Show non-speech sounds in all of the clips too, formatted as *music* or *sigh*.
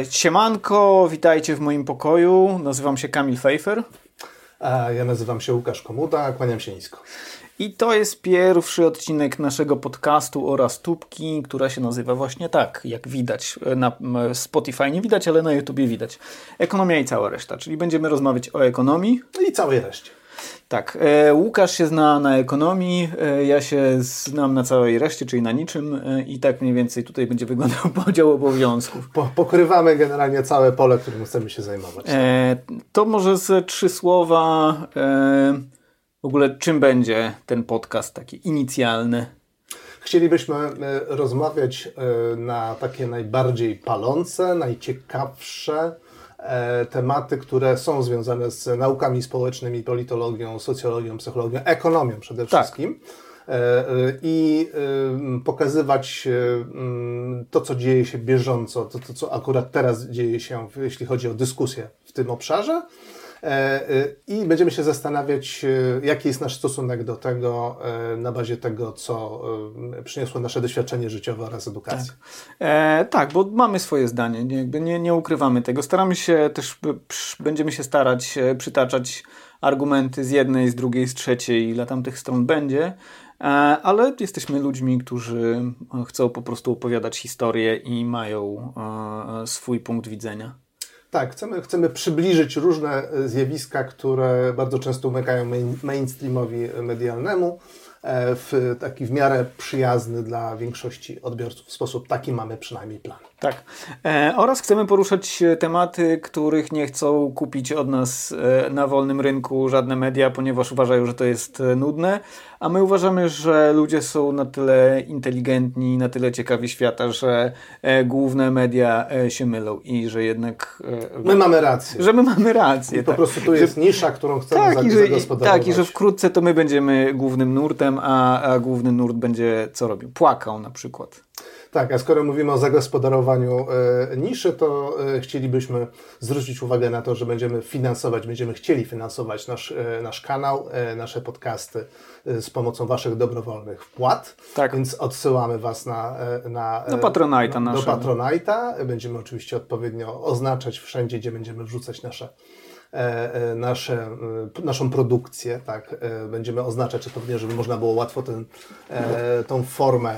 E, siemanko, witajcie w moim pokoju. Nazywam się Kamil Fejfer. A ja nazywam się Łukasz Komuda, kłaniam się nisko. I to jest pierwszy odcinek naszego podcastu oraz tubki, która się nazywa właśnie tak, jak widać. Na Spotify nie widać, ale na YouTubie widać. Ekonomia i cała reszta, czyli będziemy rozmawiać o ekonomii. I całej reszcie. Tak, e, Łukasz się zna na ekonomii, e, ja się znam na całej reszcie, czyli na niczym e, i tak mniej więcej tutaj będzie wyglądał *laughs* podział obowiązków. Po, pokrywamy generalnie całe pole, którym chcemy się zajmować. E, to może ze trzy słowa e, w ogóle czym będzie ten podcast taki inicjalny? Chcielibyśmy rozmawiać na takie najbardziej palące, najciekawsze, tematy, które są związane z naukami społecznymi, politologią, socjologią, psychologią, ekonomią przede tak. wszystkim. Tak. I pokazywać to, co dzieje się bieżąco, to, to, co akurat teraz dzieje się, jeśli chodzi o dyskusję w tym obszarze, E, e, i będziemy się zastanawiać, e, jaki jest nasz stosunek do tego na bazie tego, co przyniosło nasze doświadczenie życiowe oraz edukacja. Tak, e, tak bo mamy swoje zdanie, nie, nie, nie ukrywamy tego. Staramy się też, będziemy się starać przytaczać argumenty z jednej, z drugiej, z trzeciej, ile tam tych stron będzie, ale jesteśmy ludźmi, którzy chcą po prostu opowiadać historię i mają swój punkt widzenia. Tak, chcemy, chcemy przybliżyć różne e, zjawiska, które bardzo często umykają main, mainstreamowi medialnemu e, w taki w miarę przyjazny dla większości odbiorców. Sposób taki mamy przynajmniej plan. Tak. E, oraz chcemy poruszać tematy, których nie chcą kupić od nas e, na wolnym rynku żadne media, ponieważ uważają, że to jest e, nudne, a my uważamy, że ludzie są na tyle inteligentni, na tyle ciekawi świata, że e, główne media e, się mylą i że jednak... E, my mamy rację. Że my mamy rację. I po tak. prostu tu jest że, nisza, którą chcemy tak, zagospodarować. Tak, i że wkrótce to my będziemy głównym nurtem, a, a główny nurt będzie co robił? Płakał na przykład. Tak, a skoro mówimy o zagospodarowaniu e, niszy, to e, chcielibyśmy zwrócić uwagę na to, że będziemy finansować, będziemy chcieli finansować nasz, e, nasz kanał, e, nasze podcasty e, z pomocą Waszych dobrowolnych wpłat. Tak. Więc odsyłamy Was na, e, na, na Patronite'a. Do Patronite'a. Będziemy oczywiście odpowiednio oznaczać wszędzie, gdzie będziemy wrzucać nasze nasze, e, naszą produkcję, tak, będziemy oznaczać odpowiednio, żeby można było łatwo ten, tą formę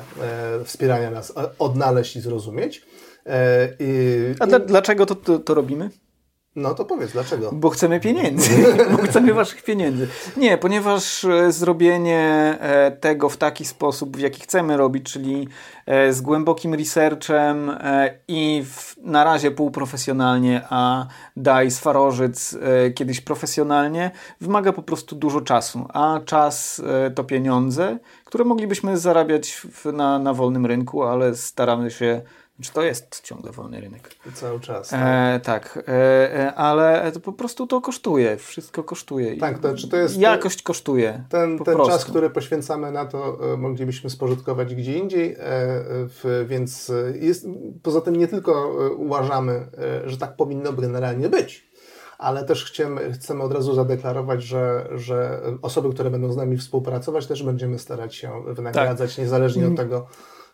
wspierania nas odnaleźć i zrozumieć. I, A dlaczego to, to, to robimy? No to powiedz, dlaczego? Bo chcemy pieniędzy, *laughs* bo chcemy waszych pieniędzy. Nie, ponieważ e, zrobienie e, tego w taki sposób, w jaki chcemy robić, czyli e, z głębokim researchem i w, na razie półprofesjonalnie, a daj Swarożyc kiedyś profesjonalnie, wymaga po prostu dużo czasu, a czas to pieniądze, które moglibyśmy zarabiać na, na wolnym rynku, ale staramy się czy to jest ciągle wolny rynek? Cały czas. Tak, e, tak e, e, ale to po prostu to kosztuje. Wszystko kosztuje. Tak, to, czy to jest. Jakość kosztuje. Ten, ten czas, który poświęcamy na to, e, moglibyśmy spożytkować gdzie indziej, e, w, więc jest, poza tym nie tylko uważamy, że tak powinno generalnie być ale też chcemy, chcemy od razu zadeklarować, że, że osoby, które będą z nami współpracować, też będziemy starać się wynagradzać, tak. niezależnie od mm. tego,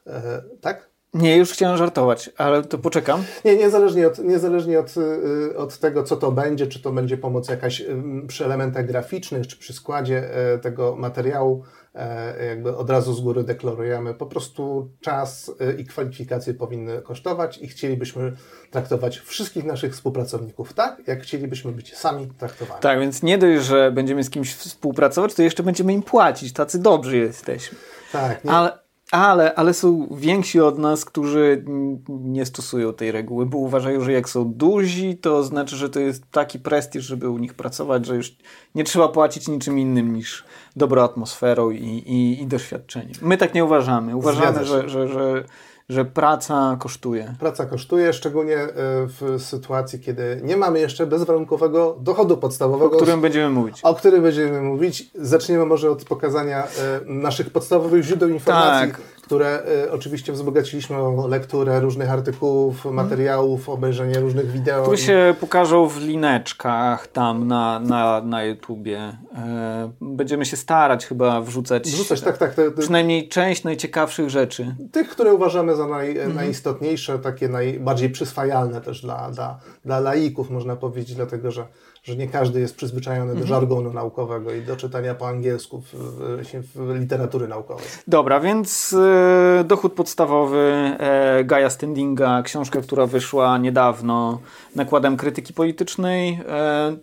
e, tak? Nie, już chciałem żartować, ale to poczekam. Nie, niezależnie od, niezależnie od, y, od tego, co to będzie, czy to będzie pomoc jakaś y, przy elementach graficznych, czy przy składzie e, tego materiału, e, jakby od razu z góry deklarujemy, po prostu czas y, i kwalifikacje powinny kosztować i chcielibyśmy traktować wszystkich naszych współpracowników tak, jak chcielibyśmy być sami traktowani. Tak, więc nie dość, że będziemy z kimś współpracować, to jeszcze będziemy im płacić, tacy dobrzy jesteśmy. Tak. Nie? Ale ale, ale są więksi od nas, którzy nie stosują tej reguły, bo uważają, że jak są duzi, to znaczy, że to jest taki prestiż, żeby u nich pracować, że już nie trzeba płacić niczym innym niż dobrą atmosferą i, i, i doświadczeniem. My tak nie uważamy. Uważamy, że, że, że że praca kosztuje. Praca kosztuje, szczególnie e, w sytuacji, kiedy nie mamy jeszcze bezwarunkowego dochodu podstawowego. O którym będziemy mówić. O którym będziemy mówić. Zaczniemy może od pokazania e, naszych podstawowych źródeł informacji, tak. Które y, oczywiście wzbogaciliśmy o lekturę różnych artykułów, Mhm. materiałów, obejrzenie różnych wideo. I- się pokażą w lineczkach tam na, na, na YouTubie. E, będziemy się starać chyba wrzucać, Wrzucać, tak, tak. Te, te, przynajmniej część najciekawszych rzeczy. tych, które uważamy za naj, Mhm. najistotniejsze, takie najbardziej przyswajalne też dla, dla, dla laików, można powiedzieć, dlatego że, że nie każdy jest przyzwyczajony Mhm. do żargonu naukowego i do czytania po angielsku w, w, literatury naukowej. Dobra, więc e, dochód podstawowy e, Gaja Standinga, książka, która wyszła niedawno nakładem krytyki politycznej. E,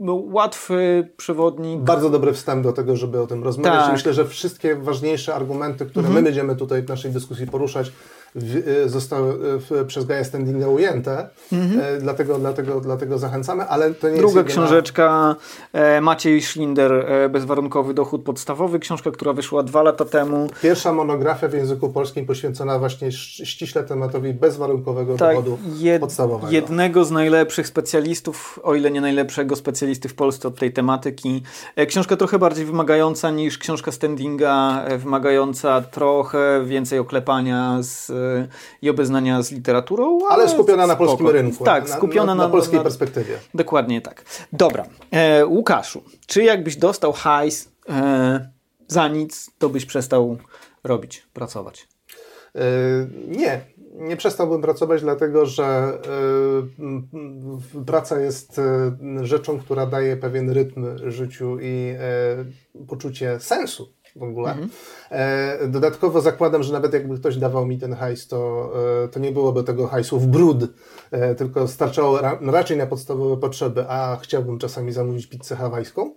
no, łatwy przewodnik. Bardzo dobry wstęp do tego, żeby o tym rozmawiać. Tak. Mhm. Myślę, że wszystkie ważniejsze argumenty, które my będziemy tutaj w naszej dyskusji poruszać, w, y, zostały y, w, przez Gaia Standinga ujęte. E, Dlatego, dlatego, dlatego zachęcamy, ale to nie Mhm. Druga jest książeczka e, Maciej Schlinder, e, Bezwarunkowy dochód podstawowy. Książka, która wyszła dwa lata temu. Pierwsza monografia w języku polskim poświęcona właśnie ściśle tematowi bezwarunkowego Tak, dochodu jed, podstawowego. jednego z najlepszych specjalistów, o ile nie najlepszego specjalisty w Polsce od tej tematyki. E, Książka trochę bardziej wymagająca niż książka Standinga, e, wymagająca trochę więcej oklepania z, e, i obeznania z literaturą. ale skupiona na spoko. polskim rynku. Tak, skupiona na, na, polskiej na, perspektywie. Dokładnie tak. Dobra. E, Łukaszu, czy jakbyś dostał hajs e, za nic, to byś przestał robić, pracować? E, Nie, nie przestałbym pracować, dlatego że m, praca jest e, rzeczą, która daje pewien rytm życiu i e, poczucie sensu w ogóle. E, Dodatkowo zakładam, że nawet jakby ktoś dawał mi ten hajs, to, e, to nie byłoby tego hajsu w brud, e, tylko starczało ra raczej na podstawowe potrzeby, a chciałbym czasami zamówić pizzę hawajską,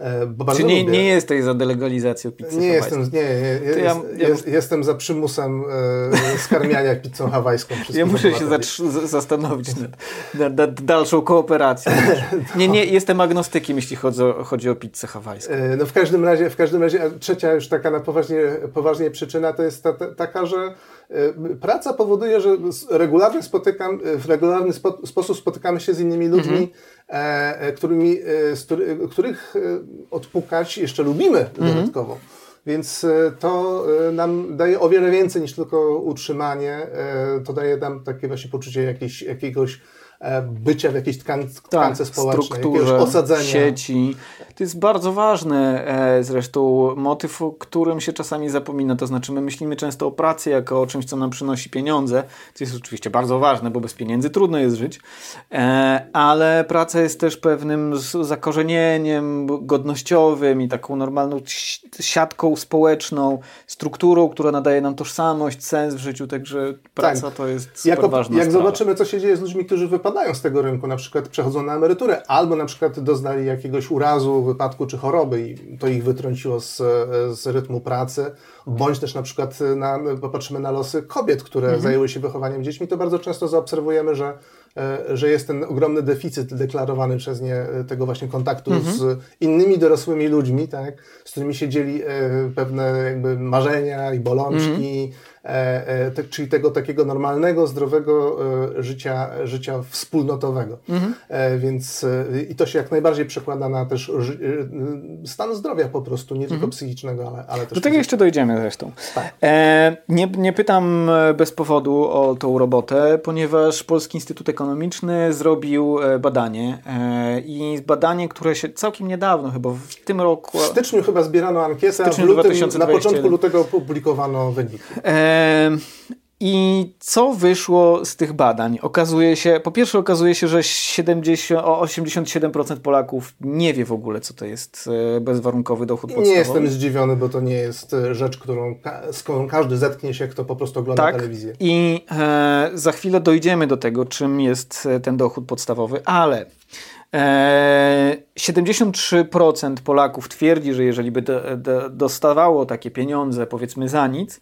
e, bo Czy nie, lubię. nie jesteś za delegalizacją pizzy Nie hawajskiej? jestem, nie, nie, jest, ja- ja jest, jestem za przymusem skarmiania *laughs* pizzą hawajską. Ja muszę się zastanowić nad, nad, dalszą kooperacją. *laughs* Nie, nie, jestem agnostykiem, jeśli chodzi o, chodzi o pizzę hawajską. No w każdym razie, w każdym razie a trzecia już taka na poważnie, poważnie przyczyna to jest ta, ta, taka, że e, praca powoduje, że regularnie spotykam, e, w regularny spo, sposób spotykamy się z innymi ludźmi, e, e, którymi, e, których e, odpukać jeszcze lubimy dodatkowo. Więc to nam daje o wiele więcej niż tylko utrzymanie. To daje nam takie właśnie poczucie jakiejś, jakiegoś bycia w jakiejś tkan, tkance społecznej, jakiegoś Tak, strukturze, osadzenia. sieci. To jest bardzo ważny e, zresztą motyw, o którym się czasami zapomina. To znaczy, my myślimy często o pracy jako o czymś, co nam przynosi pieniądze, co jest oczywiście bardzo ważne, bo bez pieniędzy trudno jest żyć, e, ale praca jest też pewnym zakorzenieniem godnościowym i taką normalną si- siatką społeczną, strukturą, która nadaje nam tożsamość, sens w życiu, także praca to jest Jako, ważna jak sprawa. zobaczymy, co się dzieje z ludźmi, którzy wypadają z tego rynku, na przykład przechodzą na emeryturę, albo na przykład doznali jakiegoś urazu, wypadku czy choroby i to ich wytrąciło z, z rytmu pracy, bądź też na przykład na, popatrzymy na losy kobiet, które Mhm. zajęły się wychowaniem dziećmi, to bardzo często zaobserwujemy, że, e, że jest ten ogromny deficyt deklarowany przez nie e, tego właśnie kontaktu Mhm. z innymi dorosłymi ludźmi, tak, z którymi się dzieli e, pewne jakby marzenia i bolączki, Mhm. E, e, te, czyli tego takiego normalnego, zdrowego e, życia, życia wspólnotowego. Mhm. Więc i to się jak najbardziej przekłada na też stan zdrowia po prostu, nie tylko psychicznego, ale, ale też Mhm. Do tego jeszcze dojdziemy zresztą. Tak. E, nie, nie pytam bez powodu o tą robotę, ponieważ Polski Instytut Ekonomiczny zrobił badanie e, i badanie, które się całkiem niedawno, chyba w tym roku. W styczniu chyba zbierano ankietę, a w lutym, na 2021. początku lutego opublikowano wyniki. E, I co wyszło z tych badań? Okazuje się, po pierwsze okazuje się, że 70, o 87% Polaków nie wie w ogóle, co to jest e, bezwarunkowy dochód podstawowy. nie jestem zdziwiony, bo to nie jest e, rzecz, którą, z którą każdy zetknie się, kto po prostu ogląda Tak. telewizję. I e, za chwilę dojdziemy do tego, czym jest e, ten dochód podstawowy, ale 73% Polaków twierdzi, że jeżeli by do, do, dostawało takie pieniądze, powiedzmy za nic,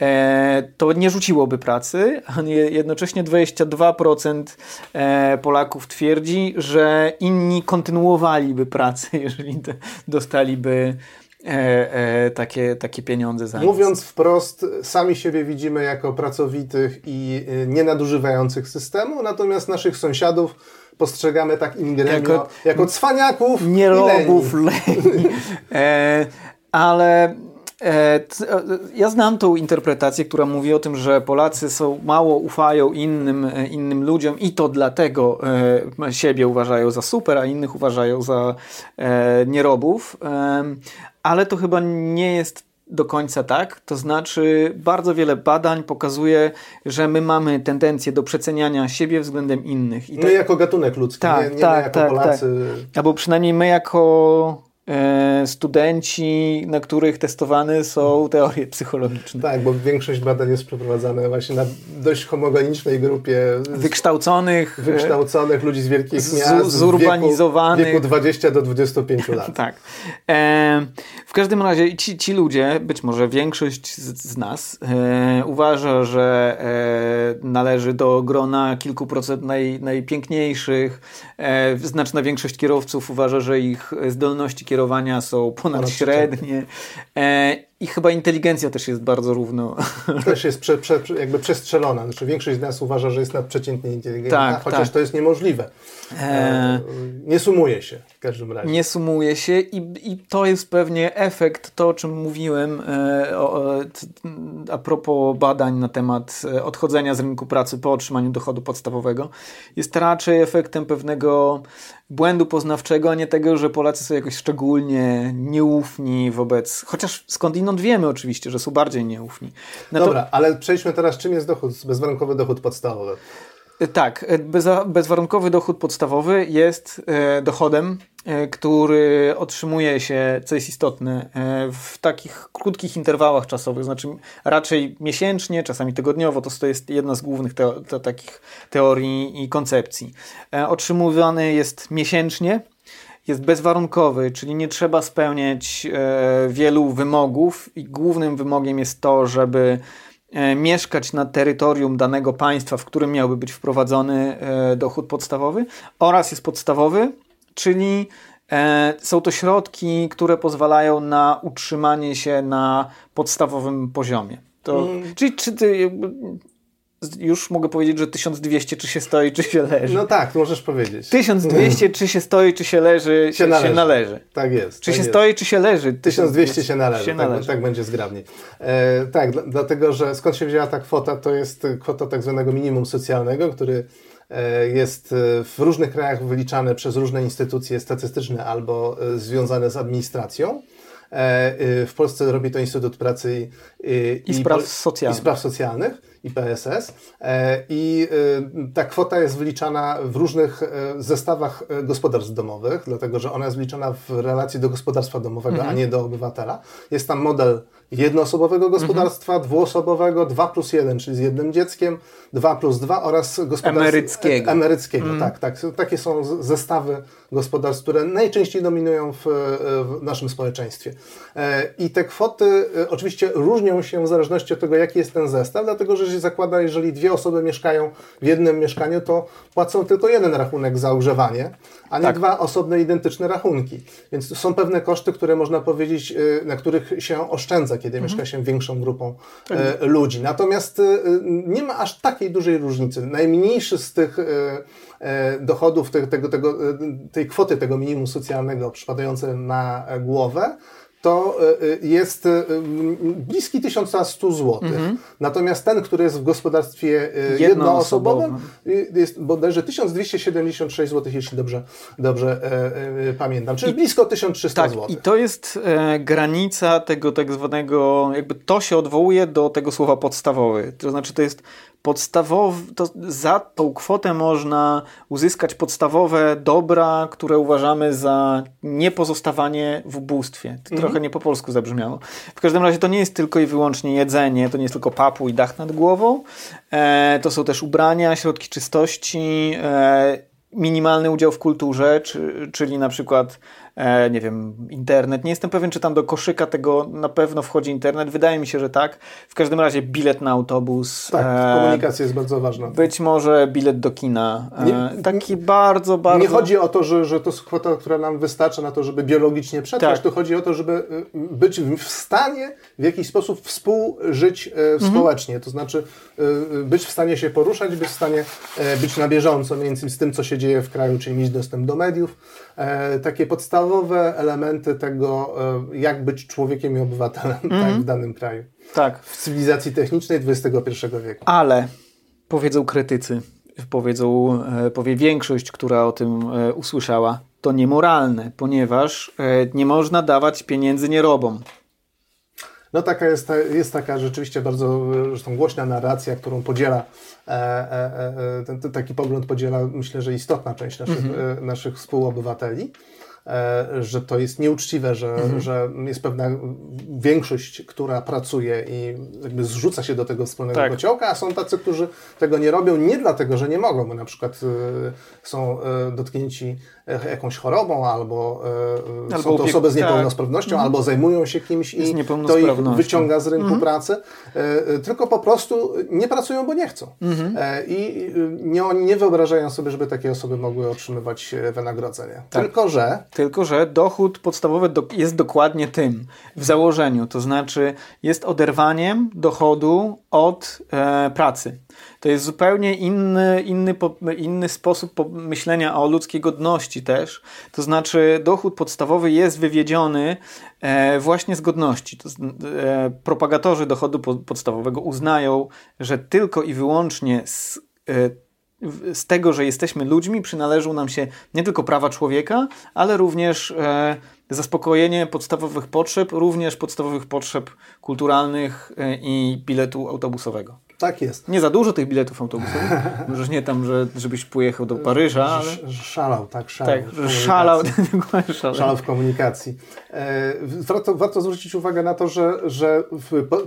e, to nie rzuciłoby pracy, a nie, jednocześnie 22% e, Polaków twierdzi, że inni kontynuowaliby pracę, *laughs* jeżeli do, dostaliby e, e, takie, takie pieniądze za nic. Mówiąc wprost, sami siebie widzimy jako pracowitych i y, nienadużywających systemu, natomiast naszych sąsiadów postrzegamy tak in gremio, jako, Jako- cwaniaków nie i leni. E, ale E, ja znam tą interpretację, która mówi o tym, że Polacy są mało ufają innym, e, innym ludziom i to dlatego e, siebie uważają za super, a innych uważają za nierobów. Ale to chyba nie jest do końca tak. To znaczy, bardzo wiele badań pokazuje, że my mamy tendencję do przeceniania siebie względem innych. I my tak, jako gatunek ludzki, tak, nie, nie tak, my jako tak, Polacy. Tak. Albo przynajmniej my jako studenci, na których testowane są teorie psychologiczne. Tak, bo większość badań jest przeprowadzana właśnie na dość homogenicznej grupie wykształconych, wykształconych ludzi z wielkich z, miast, zurbanizowanych. W wieku, wieku 20 do 25 *laughs* lat. tak. E, w każdym razie ci, ci ludzie, być może większość z, z nas, e, uważa, że e, należy do grona kilku procent naj, najpiękniejszych. E, znaczna większość kierowców uważa, że ich zdolności kierowania są ponadśrednie. E, I chyba inteligencja też jest bardzo równo. *laughs* Też jest prze, prze, jakby przestrzelona. Znaczy, większość z nas uważa, że jest nadprzeciętnie inteligentna, tak, chociaż tak. to jest niemożliwe. E... Nie sumuje się w każdym razie. Nie sumuje się i, i to jest pewnie efekt, to o czym mówiłem e, o, a propos badań na temat e, odchodzenia z rynku pracy po otrzymaniu dochodu podstawowego. Jest raczej efektem pewnego błędu poznawczego, a nie tego, że Polacy są jakoś szczególnie nieufni wobec, chociaż skądinąd wiemy oczywiście, że są bardziej nieufni. No Dobra, to... ale przejdźmy teraz, czym jest dochód, bezwarunkowy dochód podstawowy? Tak, bezwarunkowy dochód podstawowy jest e, dochodem, e, który otrzymuje się, co jest istotne, e, w takich krótkich interwałach czasowych, znaczy raczej miesięcznie, czasami tygodniowo, to jest jedna z głównych te, takich teorii i koncepcji. Otrzymywany jest miesięcznie, jest bezwarunkowy, czyli nie trzeba spełniać wielu wymogów i głównym wymogiem jest to, żeby E, mieszkać na terytorium danego państwa, w którym miałby być wprowadzony e, dochód podstawowy, oraz jest podstawowy, czyli e, są to środki, które pozwalają na utrzymanie się na podstawowym poziomie. To, mm. Czyli czy ty, już mogę powiedzieć, że 1200 czy się stoi, czy się leży. No tak, możesz powiedzieć. 1200 czy się stoi, czy się leży, *laughs* się, należy. Się należy. Tak jest. Czy tak się jest. stoi, czy się leży. 1200 się należy. Się tak, należy. Tak, będzie zgrabniej. E, tak, dlatego, że skąd się wzięła ta kwota, to jest kwota tak zwanego minimum socjalnego, który e, jest e, w różnych krajach wyliczany przez różne instytucje statystyczne albo e, związane z administracją. W Polsce robi to Instytut Pracy i, i, I, spraw, socjalnych. i spraw Socjalnych. IPSS e, i e, ta kwota jest wyliczana w różnych e, zestawach gospodarstw domowych, dlatego że ona jest wliczana w relacji do gospodarstwa domowego, mhm. a nie do obywatela. Jest tam model jednoosobowego gospodarstwa, mhm. dwuosobowego, 2 plus 1, czyli z jednym dzieckiem, 2 plus 2 oraz gospodarstwa emeryckiego. Emeryckiego, mhm. tak, tak. Takie są zestawy gospodarstw, które najczęściej dominują w, w naszym społeczeństwie. I te kwoty oczywiście różnią się w zależności od tego, jaki jest ten zestaw, dlatego że się zakłada, jeżeli dwie osoby mieszkają w jednym mieszkaniu, to płacą tylko jeden rachunek za ogrzewanie, a nie tak. dwa osobne, identyczne rachunki. Więc są pewne koszty, które można powiedzieć, na których się oszczędza, kiedy mhm. mieszka się większą grupą tak. Ludzi. Natomiast nie ma aż takiej dużej różnicy. Najmniejszy z tych dochodów, tego, tego, tej kwoty tego minimum socjalnego przypadające na głowę, to e, e, jest e, bliski 1100 zł. Mhm. Natomiast ten, który jest w gospodarstwie jednoosobowym, jest bodajże 1276 zł, jeśli dobrze, dobrze e, pamiętam. Czyli I, blisko 1300 tak, zł. I to jest e, granica tego tak zwanego, jakby to się odwołuje do tego słowa podstawowy. To znaczy, to jest podstawowy, to za tą kwotę można uzyskać podstawowe dobra, które uważamy za niepozostawanie w ubóstwie. To mm. trochę nie po polsku zabrzmiało. W każdym razie to nie jest tylko i wyłącznie jedzenie, to nie jest tylko papu i dach nad głową. E, to są też ubrania, środki czystości, e, minimalny udział w kulturze, czy, czyli na przykład e, nie wiem, internet. Nie jestem pewien, czy tam do koszyka tego na pewno wchodzi internet. Wydaje mi się, że tak. W każdym razie bilet na autobus. Tak, e, komunikacja jest bardzo ważna. Być może bilet do kina. E, nie, taki bardzo, bardzo... Nie chodzi o to, że, że to jest kwota, która nam wystarcza na to, żeby biologicznie przetrwać. Tak. Tu chodzi o to, żeby y, być w stanie w jakiś sposób współżyć e, mhm. społecznie. To znaczy y, y, być w stanie się poruszać, być w stanie e, być na bieżąco między z tym, co się dzieje w kraju, czyli mieć dostęp do mediów. E, takie podstawowe elementy tego, e, jak być człowiekiem i obywatelem *laughs* tak, Mhm. w danym kraju. Tak, W cywilizacji technicznej XXI wieku. ale powiedzą krytycy, powiedzą, e, powie większość, która o tym usłyszała, to niemoralne, ponieważ nie można dawać pieniędzy nierobom. No taka jest, jest taka rzeczywiście bardzo e, zresztą głośna narracja, którą podziela, e, e, e, ten, ten, taki pogląd podziela myślę, że istotna część naszych, e, naszych współobywateli, e, że to jest nieuczciwe, że, że jest pewna większość, która pracuje i jakby zrzuca się do tego wspólnego Tak. kociołka, a są tacy, którzy tego nie robią nie dlatego, że nie mogą, bo na przykład e, są e, dotknięci e, jakąś chorobą, albo, e, Albo są to osoby z tak. niepełnosprawnością, albo zajmują się kimś i to ich wyciąga z rynku pracy, e, e, tylko po prostu nie pracują, bo nie chcą. E, I e, nie, nie wyobrażają sobie, żeby takie osoby mogły otrzymywać e, wynagrodzenie. Tylko, że Tylko, że dochód podstawowy do, jest dokładnie tym w założeniu, to znaczy jest oderwaniem dochodu od e, pracy. To jest zupełnie inny, inny, inny sposób po- myślenia o ludzkiej godności też. To znaczy dochód podstawowy jest wywiedziony e, właśnie z godności. To, e, propagatorzy dochodu po, podstawowego uznają, że tylko i wyłącznie z e, z tego, że jesteśmy ludźmi, przynależą nam się nie tylko prawa człowieka, ale również e, zaspokojenie podstawowych potrzeb, również podstawowych potrzeb kulturalnych e, i biletu autobusowego. Tak jest. Nie za dużo tych biletów autobusowych, *laughs* możesz nie tam, że, żebyś pojechał do Paryża, ale Sz- Szalał, tak, szalał. tak, szalał, *laughs* szalał. Szalał w komunikacji. E, Warto, warto zwrócić uwagę na to, że, że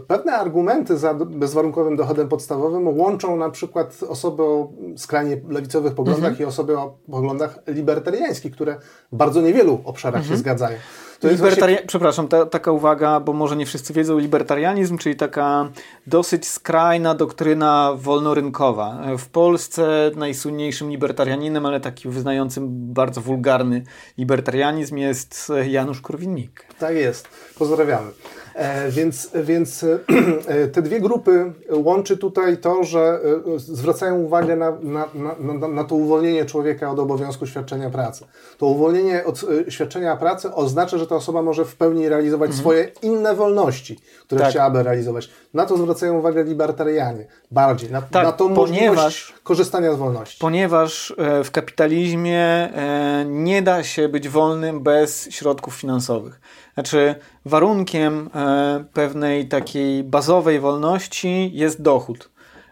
pewne argumenty za bezwarunkowym dochodem podstawowym łączą na przykład osoby o skrajnie lewicowych poglądach Mhm. i osoby o poglądach libertariańskich, które w bardzo niewielu obszarach Mhm. się zgadzają. To jest Libertaria- właśnie, Przepraszam, ta, taka uwaga, bo może nie wszyscy wiedzą, libertarianizm, czyli taka dosyć skrajna doktryna wolnorynkowa. W Polsce najsłynniejszym libertarianinem, ale taki wyznającym bardzo wulgarny libertarianizm jest Janusz Korwin-Mikke. tak jest. Pozdrawiamy. E, więc więc *clears throat* e, te dwie grupy łączy tutaj to, że e, zwracają uwagę na, na, na, na, to uwolnienie człowieka od obowiązku świadczenia pracy. To uwolnienie od e, świadczenia pracy oznacza, że ta osoba może w pełni realizować swoje inne wolności, które Tak. chciałaby realizować. Na to zwracają uwagę libertarianie bardziej, na, Tak, na tą możliwość ponieważ- korzystania z wolności. Ponieważ e, w kapitalizmie e, nie da się być wolnym bez środków finansowych. Znaczy, warunkiem e, pewnej takiej bazowej wolności jest dochód.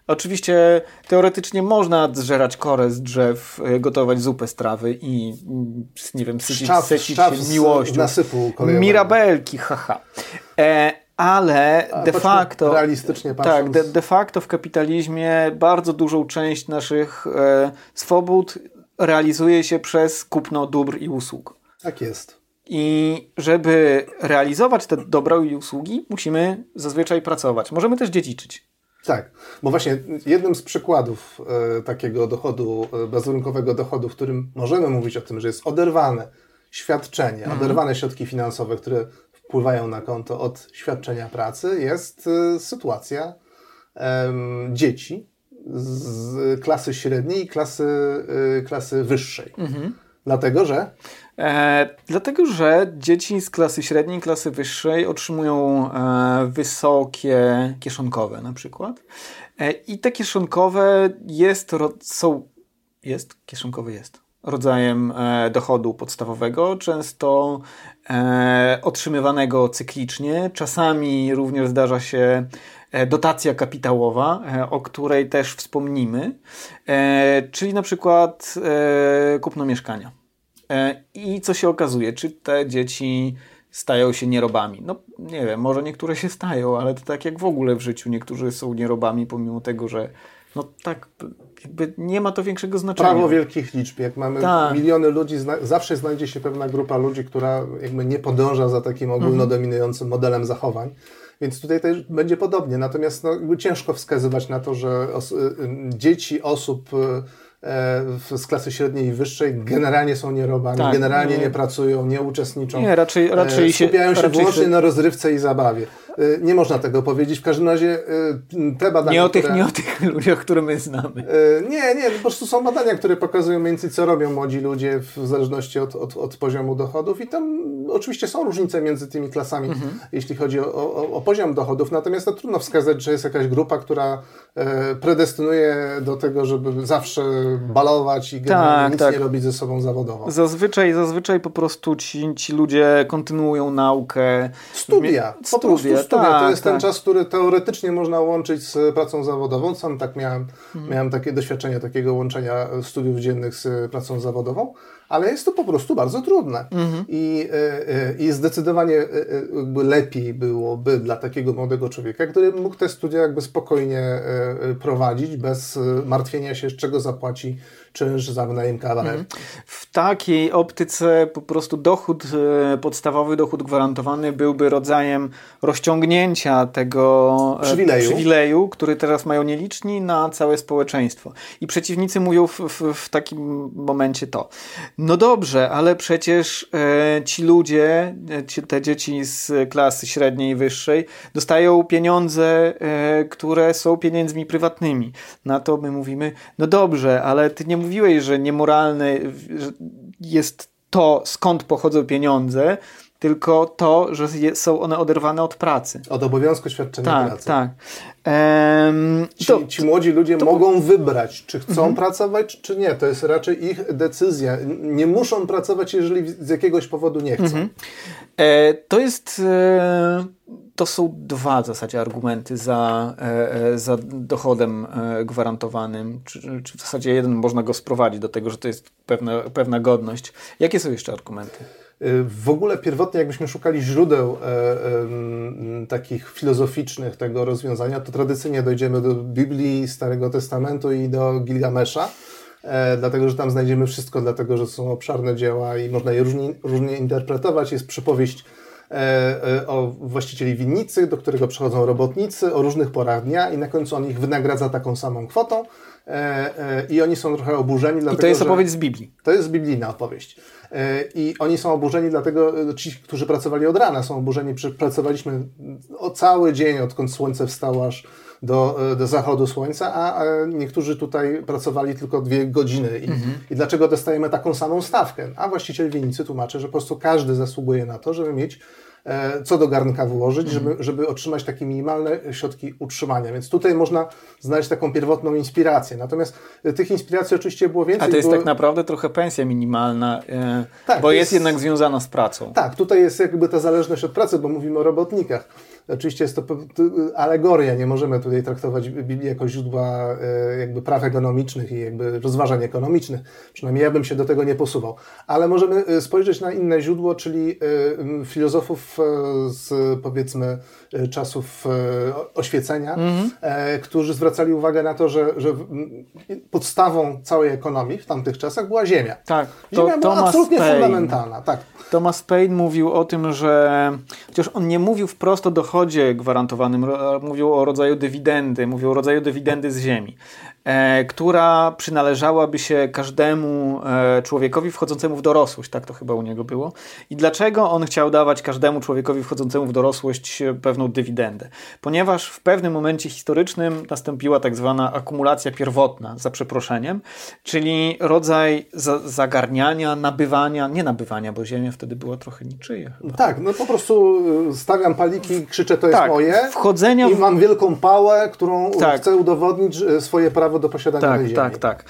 Oczywiście teoretycznie można zżerać korę z drzew, e, gotować zupę z trawy i mm, nie wiem, sycić, Szczaw- sycić szczaw się z miłością. nasypu kolejowego. Mirabelki, haha. E, ale de facto... realistycznie Tak, patrząc. de, de facto w kapitalizmie bardzo dużą część naszych e, swobód realizuje się przez kupno dóbr i usług. Tak jest. I żeby realizować te dobra i usługi, musimy zazwyczaj pracować. Możemy też dziedziczyć. Tak, bo właśnie jednym z przykładów e, takiego dochodu, bezwarunkowego dochodu, w którym możemy mówić o tym, że jest oderwane świadczenie, oderwane środki finansowe, które wpływają na konto od świadczenia pracy, jest e, sytuacja dzieci z klasy średniej i klasy, klasy wyższej. Dlatego, że E, dlatego, że dzieci z klasy średniej, klasy wyższej otrzymują e, wysokie kieszonkowe na przykład. E, I te kieszonkowe jest, ro, są, jest, kieszonkowy jest rodzajem e, dochodu podstawowego, często e, otrzymywanego cyklicznie. Czasami również zdarza się e, dotacja kapitałowa, o której też wspomnimy, czyli na przykład kupno mieszkania. E, I co się okazuje? Czy te dzieci stają się nierobami? No nie wiem, może niektóre się stają, ale to tak jak w ogóle w życiu. Niektórzy są nierobami, pomimo tego, że no tak, jakby nie ma to większego znaczenia. prawo wielkich liczb, jak mamy Tak. miliony ludzi, zna zawsze znajdzie się pewna grupa ludzi, która jakby nie podąża za takim ogólnodominującym modelem zachowań. Więc tutaj też będzie podobnie. Natomiast no, ciężko wskazywać na to, że os y, y, dzieci osób y, z klasy średniej i wyższej generalnie są nierobami, Tak, generalnie nie. nie pracują, nie uczestniczą. Nie, raczej, raczej e, się... skupiają się raczej wyłącznie na rozrywce i zabawie. Y, nie można tego powiedzieć. W każdym razie y, te badania. Nie o tych, które... nie o tych *laughs* ludziach, które my znamy. Y, nie, nie, po prostu są badania, które pokazują mniej więcej, co robią młodzi ludzie w zależności od, od, od poziomu dochodów i tam oczywiście są różnice między tymi klasami, mhm. jeśli chodzi o, o, o, poziom dochodów, natomiast to trudno wskazać, że jest jakaś grupa, która e, predestynuje do tego, żeby zawsze balować i tak, nic tak. nie robić ze sobą zawodowo. Zazwyczaj, zazwyczaj po prostu ci, ci ludzie kontynuują naukę. Studia, po studia, prostu studia. Tak, to jest tak. ten czas, który teoretycznie można łączyć z pracą zawodową. Sam tak miałem, mhm. miałem takie doświadczenie takiego łączenia studiów dziennych z pracą zawodową ale jest to po prostu bardzo trudne. Mhm. I, e, e, I zdecydowanie e, jakby lepiej byłoby dla takiego młodego człowieka, który mógł te studia jakby spokojnie prowadzić, bez martwienia się, z czego zapłaci czynsz za wynajem kawalerki. Mhm. W takiej optyce po prostu dochód, podstawowy dochód gwarantowany byłby rodzajem rozciągnięcia tego przywileju, przywileju który teraz mają nieliczni na całe społeczeństwo. I przeciwnicy mówią w, w, w takim momencie to. No dobrze, ale przecież e, ci ludzie, e, ci, te dzieci z klasy średniej i wyższej, dostają pieniądze, e, które są pieniędzmi prywatnymi. Na to my mówimy, no dobrze, ale ty nie mówiłeś, że niemoralne jest to, skąd pochodzą pieniądze, tylko to, że są one oderwane od pracy. Od obowiązku świadczenia tak, pracy. Tak, ehm, ci, to, ci młodzi ludzie to, mogą wybrać, czy chcą mhm. pracować, czy nie. To jest raczej ich decyzja. Nie muszą pracować, jeżeli z jakiegoś powodu nie chcą. Mhm. E, to jest... E, to są dwa w zasadzie argumenty za, e, e za dochodem e, gwarantowanym, czy, czy w zasadzie jeden można go sprowadzić do tego, że to jest pewna, pewna godność. Jakie są jeszcze argumenty? W ogóle pierwotnie, jakbyśmy szukali źródeł e, e, takich filozoficznych tego rozwiązania, to tradycyjnie dojdziemy do Biblii, Starego Testamentu i do Gilgamesza, e, dlatego że tam znajdziemy wszystko, dlatego że są obszarne dzieła i można je różnie, różnie interpretować. Jest przypowieść o właścicieli winnicy, do którego przychodzą robotnicy o różnych porach dnia i na końcu on ich wynagradza taką samą kwotą e, i oni są trochę oburzeni. Dlatego, I to jest opowieść z Biblii. To jest biblijna opowieść. E, I oni są oburzeni, dlatego e, ci, którzy pracowali od rana, są oburzeni. Pracowaliśmy o cały dzień, odkąd słońce wstało aż do, e, do zachodu słońca, a niektórzy tutaj pracowali tylko dwie godziny. I, mhm. I dlaczego dostajemy taką samą stawkę? A właściciel winnicy tłumaczy, że po prostu każdy zasługuje na to, żeby mieć E, co do garnka włożyć, mhm. żeby, żeby otrzymać takie minimalne środki utrzymania. Więc tutaj można znaleźć taką pierwotną inspirację. Natomiast e, tych inspiracji oczywiście było więcej. A to jest było... tak naprawdę trochę pensja minimalna, tak, bo jest, jest jednak związana z pracą. Tak, tutaj jest jakby ta zależność od pracy, bo mówimy o robotnikach. Oczywiście jest to alegoria, nie możemy tutaj traktować Biblii jako źródła e, jakby praw ekonomicznych i jakby rozważań ekonomicznych. Przynajmniej ja bym się do tego nie posuwał. Ale możemy e, spojrzeć na inne źródło, czyli filozofów z powiedzmy czasów oświecenia, mm-hmm. którzy zwracali uwagę na to, że, że podstawą całej ekonomii w tamtych czasach była ziemia. Tak, ziemia to, była Thomas absolutnie Paine. fundamentalna. Tak. Thomas Paine mówił o tym, że chociaż on nie mówił wprost o dochodzie gwarantowanym, mówił o rodzaju dywidendy, mówił o rodzaju dywidendy z ziemi. E, która przynależałaby się każdemu e, człowiekowi wchodzącemu w dorosłość, tak to chyba u niego było. I dlaczego on chciał dawać każdemu człowiekowi wchodzącemu w dorosłość e, pewną dywidendę? Ponieważ w pewnym momencie historycznym nastąpiła tak zwana akumulacja pierwotna, za przeproszeniem, czyli rodzaj za zagarniania, nabywania, nie nabywania, bo ziemia wtedy była trochę niczyja. Chyba. Tak, no po prostu stawiam paliki, krzyczę to jest tak, moje wchodzenia w... i mam wielką pałę, którą tak. chcę udowodnić swoje prawo prawo do posiadania tak. Tak, tak, tak.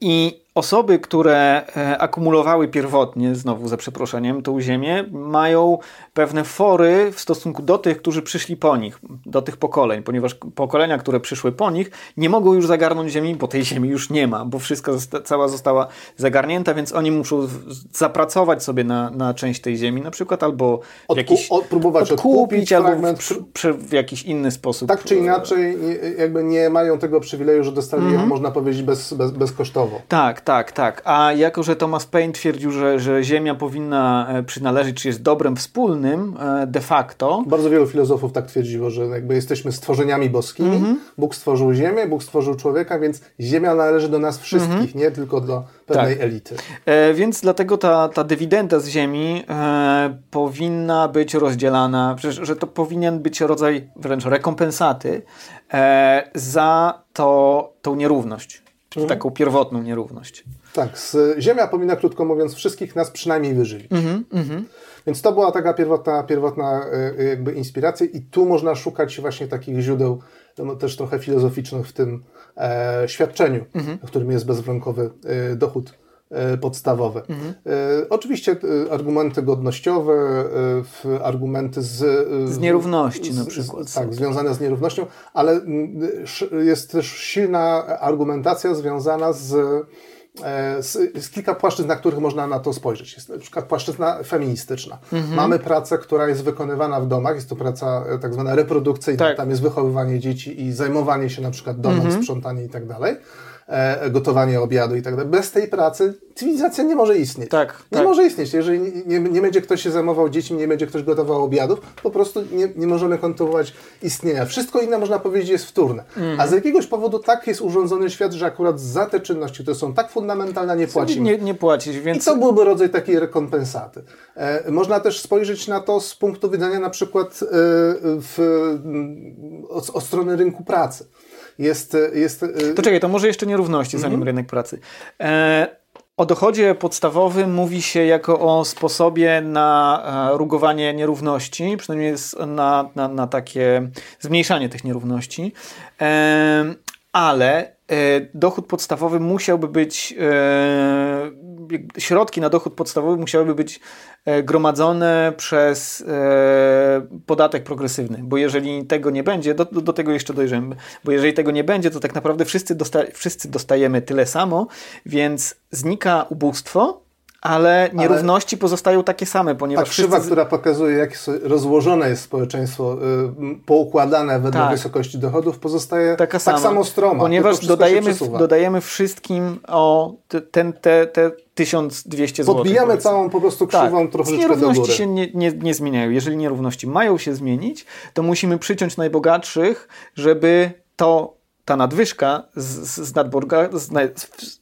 I osoby, które e, akumulowały pierwotnie, znowu za przeproszeniem, tą ziemię, mają pewne fory w stosunku do tych, którzy przyszli po nich, do tych pokoleń, ponieważ pokolenia, które przyszły po nich, nie mogą już zagarnąć ziemi, bo tej ziemi już nie ma, bo wszystko zosta cała została zagarnięta, więc oni muszą zapracować sobie na, na część tej ziemi na przykład, albo Odku jakiś, próbować odkupić, albo w, w, jakiś inny sposób. Tak czy inaczej, jakby nie mają tego przywileju, że dostali mhm. ją, można powiedzieć, bez, bez, bezkosztowo. Tak, Tak, tak. A jako, że Thomas Paine twierdził, że, że Ziemia powinna e, przynależeć, czy jest dobrem wspólnym e, de facto. Bardzo wielu filozofów tak twierdziło, że jakby jesteśmy stworzeniami boskimi. Mhm. Bóg stworzył Ziemię, Bóg stworzył człowieka, więc Ziemia należy do nas wszystkich, mhm. nie tylko do pewnej tak. elity. E, więc dlatego ta, ta dywidenda z Ziemi e, powinna być rozdzielana, przecież, że to powinien być rodzaj wręcz rekompensaty e, za to, tą nierówność. Mhm. Taką pierwotną nierówność. Tak, z, Ziemia powinna, krótko mówiąc, wszystkich nas przynajmniej wyżywić. Mhm, mhm. Więc to była taka pierwotna, pierwotna e, jakby inspiracja i tu można szukać właśnie takich źródeł no, też trochę filozoficznych w tym e, świadczeniu, mhm. w którym jest bezwarunkowy e, dochód e, podstawowy. Mhm. E, oczywiście e, argumenty godnościowe, argumenty z... Z nierówności z, na przykład. Z, tak, związane z nierównością, ale jest też silna argumentacja związana z jest kilka płaszczyzn, na których można na to spojrzeć. Jest na przykład płaszczyzna feministyczna. Mhm. Mamy pracę, która jest wykonywana w domach, jest to praca tak zwana reprodukcyjna, tak. tam jest wychowywanie dzieci i zajmowanie się na przykład domem, mhm. sprzątanie i tak dalej. E, gotowanie obiadu i tak dalej. Bez tej pracy cywilizacja nie może istnieć. Tak, nie tak. może istnieć. Jeżeli nie, nie, będzie ktoś się zajmował dziećmi, nie będzie ktoś gotował obiadów, po prostu nie, nie możemy kontynuować istnienia. Wszystko inne, można powiedzieć, jest wtórne. Mm. A z jakiegoś powodu tak jest urządzony świat, że akurat za te czynności, które są tak fundamentalne, nie płacimy. Nie, nie płacić, więc... I to byłby rodzaj takiej rekompensaty. E, można też spojrzeć na to z punktu widzenia na przykład e, w, od, od strony rynku pracy jest... jest y, to czekaj, to może jeszcze nierówności, zanim mm -hmm. rynek pracy. E, o dochodzie podstawowym mówi się jako o sposobie na e, rugowanie nierówności, przynajmniej na, na, na takie zmniejszanie tych nierówności, e, ale e, dochód podstawowy musiałby być, środki na dochód podstawowy musiałyby być E, gromadzone przez e, podatek progresywny, bo jeżeli tego nie będzie, do, do tego jeszcze dojrzymy, bo jeżeli tego nie będzie, to tak naprawdę wszyscy, dosta wszyscy dostajemy tyle samo, więc znika ubóstwo, ale nierówności ale pozostają takie same, ponieważ. Ta krzywa, wszyscy... która pokazuje, jak rozłożone jest społeczeństwo, y, poukładane wedle tak. wysokości dochodów, pozostaje Taka tak sama. samo stroma. Ponieważ dodajemy, dodajemy wszystkim o ten, te, te 1200 zł. Podbijamy całą po prostu krzywą tak. troszeczkę Nierówności do góry. się nie, nie, nie zmieniają. Jeżeli nierówności mają się zmienić, to musimy przyciąć najbogatszych, żeby to ta nadwyżka z, z, nadborga, z,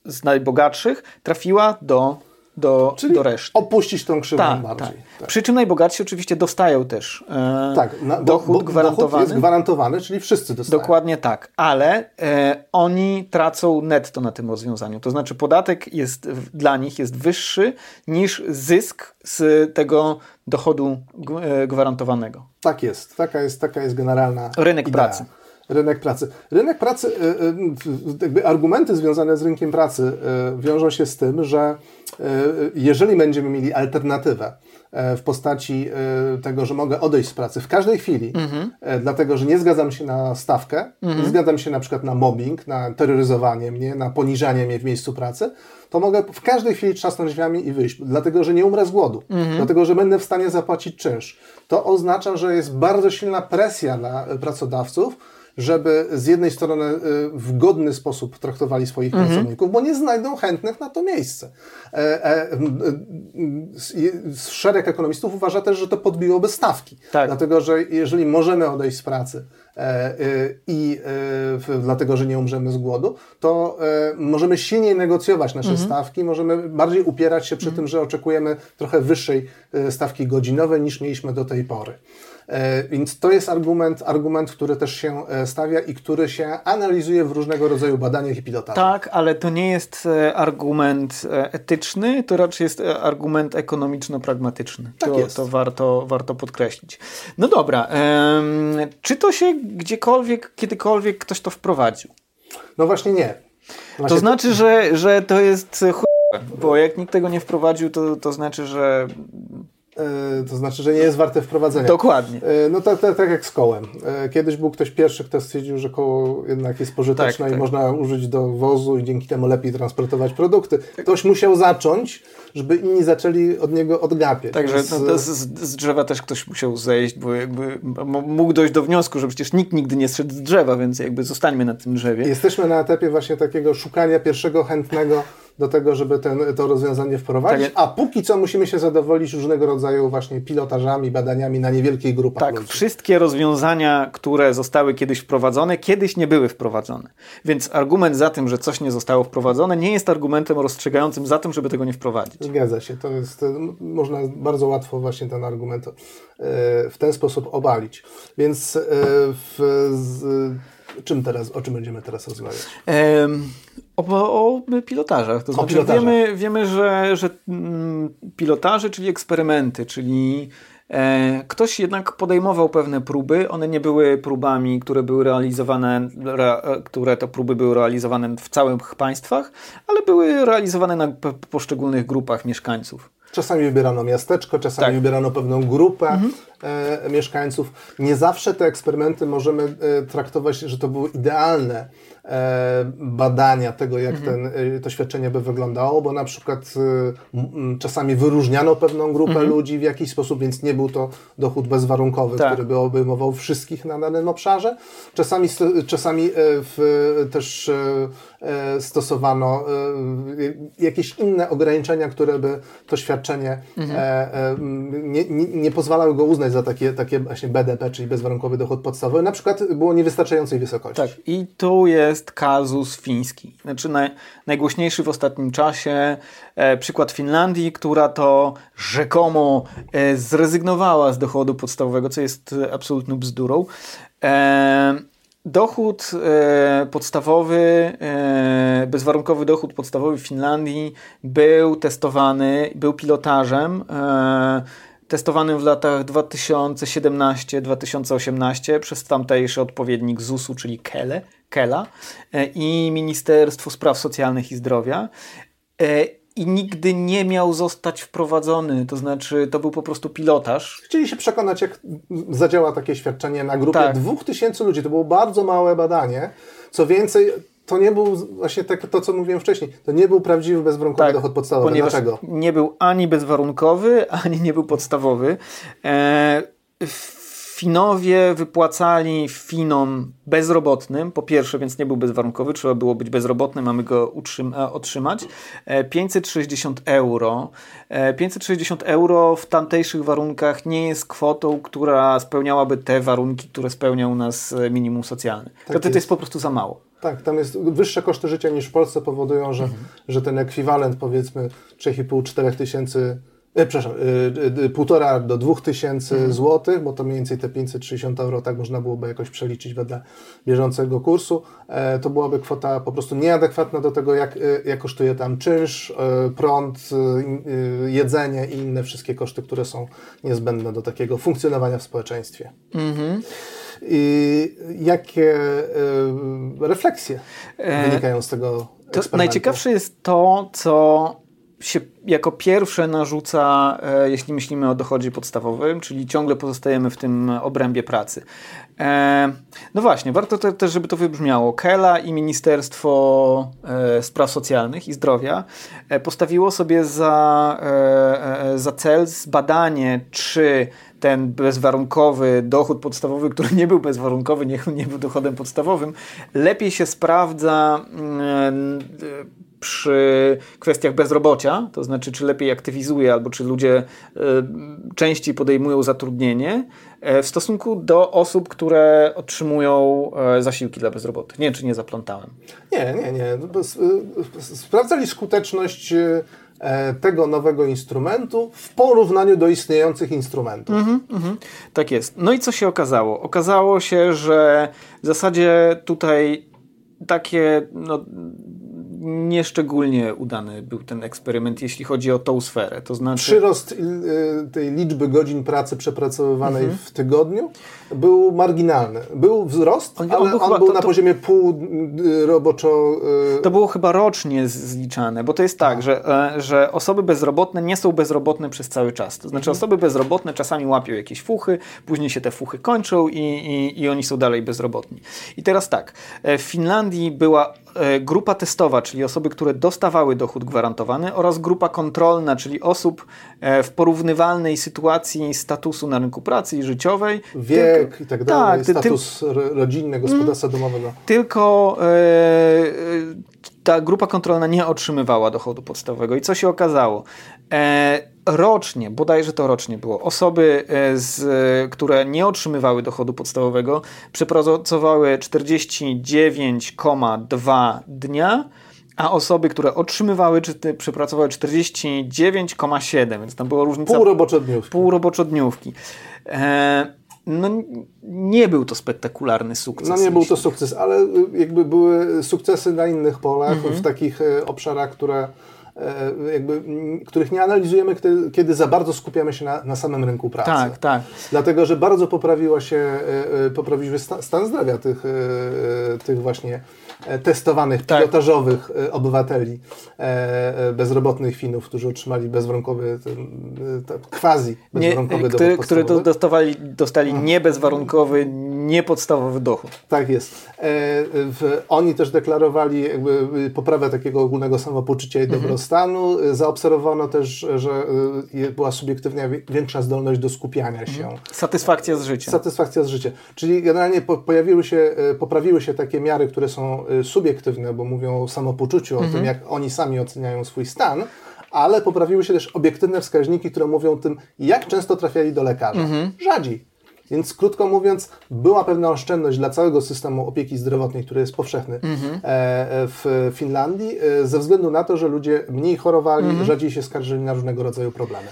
z najbogatszych trafiła do do, Czyli do reszty. opuścić tą krzywą tak, bardziej. Tak. Tak. Przy czym najbogatsi oczywiście dostają też e, tak, na, dochód bo, gwarantowany. Dochód jest gwarantowany, czyli wszyscy dostają. Dokładnie tak, ale e, oni tracą netto na tym rozwiązaniu. To znaczy podatek jest dla nich jest wyższy niż zysk z tego dochodu e, gwarantowanego. Tak jest, taka jest, taka jest generalna Rynek idea. pracy. Rynek pracy. Rynek pracy, e, e, jakby argumenty związane z rynkiem pracy e, wiążą się z tym, że jeżeli będziemy mieli alternatywę w postaci tego, że mogę odejść z pracy w każdej chwili, mhm. dlatego że nie zgadzam się na stawkę, mhm. nie zgadzam się na przykład na mobbing, na terroryzowanie mnie, na poniżanie mnie w miejscu pracy, to mogę w każdej chwili trzasnąć drzwiami i wyjść, dlatego że nie umrę z głodu, mhm. dlatego że będę w stanie zapłacić czynsz. To oznacza, że jest bardzo silna presja na pracodawców, żeby z jednej strony y, w godny sposób traktowali swoich mhm. pracowników, bo nie znajdą chętnych na to miejsce. E, e, szereg ekonomistów uważa też, że to podbiłoby stawki. Tak. Dlatego, że jeżeli możemy odejść z pracy e, i dlatego, że nie umrzemy z głodu, to możemy silniej negocjować nasze mhm. stawki, możemy bardziej upierać się przy mhm. tym, że oczekujemy trochę wyższej stawki godzinowej niż mieliśmy do tej pory. E, więc to jest argument, argument, który też się e, stawia i który się analizuje w różnego rodzaju badaniach i pilotażach. Tak, ale to nie jest e, argument etyczny, to raczej jest argument ekonomiczno-pragmatyczny. Tak to, jest. to warto, warto podkreślić. No dobra, czy to się gdziekolwiek, kiedykolwiek ktoś to wprowadził? No właśnie nie. Właśnie to znaczy, że, że to jest bo jak nikt tego nie wprowadził, to, to znaczy, że to znaczy, że nie jest warte wprowadzenia. Dokładnie. E, no tak, tak, tak jak z kołem. E, kiedyś był ktoś pierwszy, kto stwierdził, że koło jednak jest pożyteczne tak, i tak. można użyć do wozu i dzięki temu lepiej transportować produkty. Ktoś musiał zacząć, żeby inni zaczęli od niego odgapiać. Także no, z, z, drzewa też ktoś musiał zejść, bo jakby mógł dojść do wniosku, że przecież nikt nigdy nie zszedł z drzewa, więc jakby zostańmy na tym drzewie. Jesteśmy na etapie właśnie takiego szukania pierwszego chętnego do tego, żeby ten, to rozwiązanie wprowadzić, Tak. a póki co musimy się zadowolić różnego rodzaju właśnie pilotażami, badaniami na niewielkiej grupach Tak, ludzi. wszystkie rozwiązania, które zostały kiedyś wprowadzone, kiedyś nie były wprowadzone. Więc argument za tym, że coś nie zostało wprowadzone, nie jest argumentem rozstrzygającym za tym, żeby tego nie wprowadzić. Zgadza się, to jest, można bardzo łatwo właśnie ten argument e, w ten sposób obalić. Więc e, w, z, czym teraz, o czym będziemy teraz rozmawiać? Em, O, o pilotażach. To znaczy pilotażach. wiemy, wiemy, że, że mm, pilotaże, czyli eksperymenty, czyli e, ktoś jednak podejmował pewne próby. One nie były próbami, które były realizowane, re, które to próby były realizowane w całych państwach, ale były realizowane na poszczególnych grupach mieszkańców. Czasami wybierano miasteczko, czasami Tak. wybierano pewną grupę e, mieszkańców. Nie zawsze te eksperymenty możemy e, traktować, że to były idealne e, badania tego, jak ten, e, to świadczenie by wyglądało, bo na przykład e, m, czasami wyróżniano pewną grupę ludzi w jakiś sposób, więc nie był to dochód bezwarunkowy, Tak. który by obejmował wszystkich na danym obszarze. Czasami, czasami e, w, też stosowano e, jakieś inne ograniczenia, które by to świadczenie Mhm. e, e, nie, nie, nie pozwalały go uznać za takie, takie właśnie BDP, czyli bezwarunkowy dochód podstawowy. Na przykład było niewystarczającej wysokości. Tak, i tu jest kazus fiński. Znaczy naj, najgłośniejszy w ostatnim czasie e, przykład Finlandii, która to rzekomo e, zrezygnowała z dochodu podstawowego, co jest e, absolutną bzdurą. E, dochód e, podstawowy, e, bezwarunkowy dochód podstawowy w Finlandii był testowany, był pilotażem. E, testowanym w latach 2017-2018 przez tamtejszy odpowiednik ZUS-u, czyli Kele, Kela e, i Ministerstwo Spraw Socjalnych i Zdrowia. I nigdy nie miał zostać wprowadzony, to znaczy to był po prostu pilotaż. Chcieli się przekonać, jak zadziała takie świadczenie na grupie Tak. 2000 ludzi. To było bardzo małe badanie. Co więcej, to nie był właśnie tak, to, co mówiłem wcześniej, to nie był prawdziwy bezwarunkowy dochód podstawowy. Tak, ponieważ Dlaczego? nie był ani bezwarunkowy, ani nie był podstawowy. E, Finowie wypłacali Finom bezrobotnym, po pierwsze, więc nie był bezwarunkowy, trzeba było być bezrobotnym, mamy go e, otrzymać, e, 560 euro. E, 560 euro w tamtejszych warunkach nie jest kwotą, która spełniałaby te warunki, które spełnia u nas e, minimum socjalne. to, to jest. jest po prostu za mało. Tak, tam jest wyższe koszty życia niż w Polsce powodują, że, że ten ekwiwalent powiedzmy 3,5-4 tysięcy, e, przepraszam, e, e, półtora do 2 tysięcy złotych, bo to mniej więcej te 560 euro tak można byłoby jakoś przeliczyć wedle bieżącego kursu, e, to byłaby kwota po prostu nieadekwatna do tego, jak, e, jak kosztuje tam czynsz, e, prąd, e, e, jedzenie i inne wszystkie koszty, które są niezbędne do takiego funkcjonowania w społeczeństwie. I jakie e, refleksje wynikają z tego To najciekawsze jest to, co się jako pierwsze narzuca, e, jeśli myślimy o dochodzie podstawowym, czyli ciągle pozostajemy w tym obrębie pracy. E, no właśnie, warto te, też, żeby to wybrzmiało. Kela i Ministerstwo e, Spraw Socjalnych i Zdrowia postawiło sobie za, za cel zbadanie, czy ten bezwarunkowy dochód podstawowy, który nie był bezwarunkowy, nie, nie był dochodem podstawowym, lepiej się sprawdza mm, przy kwestiach bezrobocia, to znaczy czy lepiej aktywizuje, albo czy ludzie e, częściej podejmują zatrudnienie e, w stosunku do osób, które otrzymują e, zasiłki dla bezrobotnych. Nie czy nie zaplątałem. Nie, nie, nie. No Sprawdzali skuteczność tego nowego instrumentu w porównaniu do istniejących instrumentów. Mhm, tak jest. No i co się okazało? Okazało się, że w zasadzie tutaj takie no, nieszczególnie udany był ten eksperyment, jeśli chodzi o tą sferę. To znaczy. Przyrost y, tej liczby godzin pracy przepracowywanej Mhm. w tygodniu był marginalny. Był wzrost, On- on ale był on chyba- był to- na to- poziomie pół y, roboczo... y, To było chyba rocznie zliczane, bo to jest tak, że, e, że osoby bezrobotne nie są bezrobotne przez cały czas. To znaczy, osoby bezrobotne czasami łapią jakieś fuchy, później się te fuchy kończą i, i, i oni są dalej bezrobotni. I teraz tak, e, w Finlandii była grupa testowa, czyli osoby, które dostawały dochód gwarantowany, oraz grupa kontrolna, czyli osób e, w porównywalnej sytuacji statusu na rynku pracy i życiowej. wiek Tylko- i tak dalej, ty- ty- status ro- rodzinny, gospodarstwa domowego. tylko e, e, ta grupa kontrolna nie otrzymywała dochodu podstawowego. I co się okazało? E, rocznie, bodajże to rocznie było, osoby, e, z, które nie otrzymywały dochodu podstawowego, przepracowały 49,2 dnia, a osoby, które otrzymywały, czy przepracowały 49,7, więc tam było różnica. Pół roboczodniówki. Pół roboczodniówki. E, no, nie był to spektakularny sukces. No nie był to sukces, ale y, jakby były sukcesy na innych polach, mhm. w takich y, obszarach, które e, jakby, których nie analizujemy, kiedy, za bardzo skupiamy się na, na samym rynku pracy. Tak, tak. Dlatego, że bardzo poprawiła się, e, e, poprawił się stan, zdrowia tych, tych właśnie E, testowanych, tak. pilotażowych e, obywateli e, bezrobotnych Finów, którzy otrzymali bezwarunkowy, quasi bezwarunkowy nie, który, Którzy dostawali, dostali mhm. niebezwarunkowy, niepodstawowy dochód. Tak jest. Oni też deklarowali poprawę takiego ogólnego samopoczucia i mhm. Dobrostanu. Zaobserwowano też, że była subiektywnie większa zdolność do skupiania się. Mhm. Satysfakcja z życia. Satysfakcja z życia. Czyli generalnie po, pojawiły się, poprawiły się takie miary, które są Y, subiektywne, bo mówią o samopoczuciu, mhm. o tym, mhm. jak oni sami oceniają swój stan, ale poprawiły się też obiektywne wskaźniki, które mówią o tym, jak często trafiali do lekarza. Mhm. Rzadziej. Więc krótko mówiąc, była pewna oszczędność dla całego systemu opieki zdrowotnej, który jest powszechny mhm. E, e, w Finlandii, e, ze względu na to, że ludzie mniej chorowali, mhm. rzadziej się skarżyli na różnego rodzaju problemy.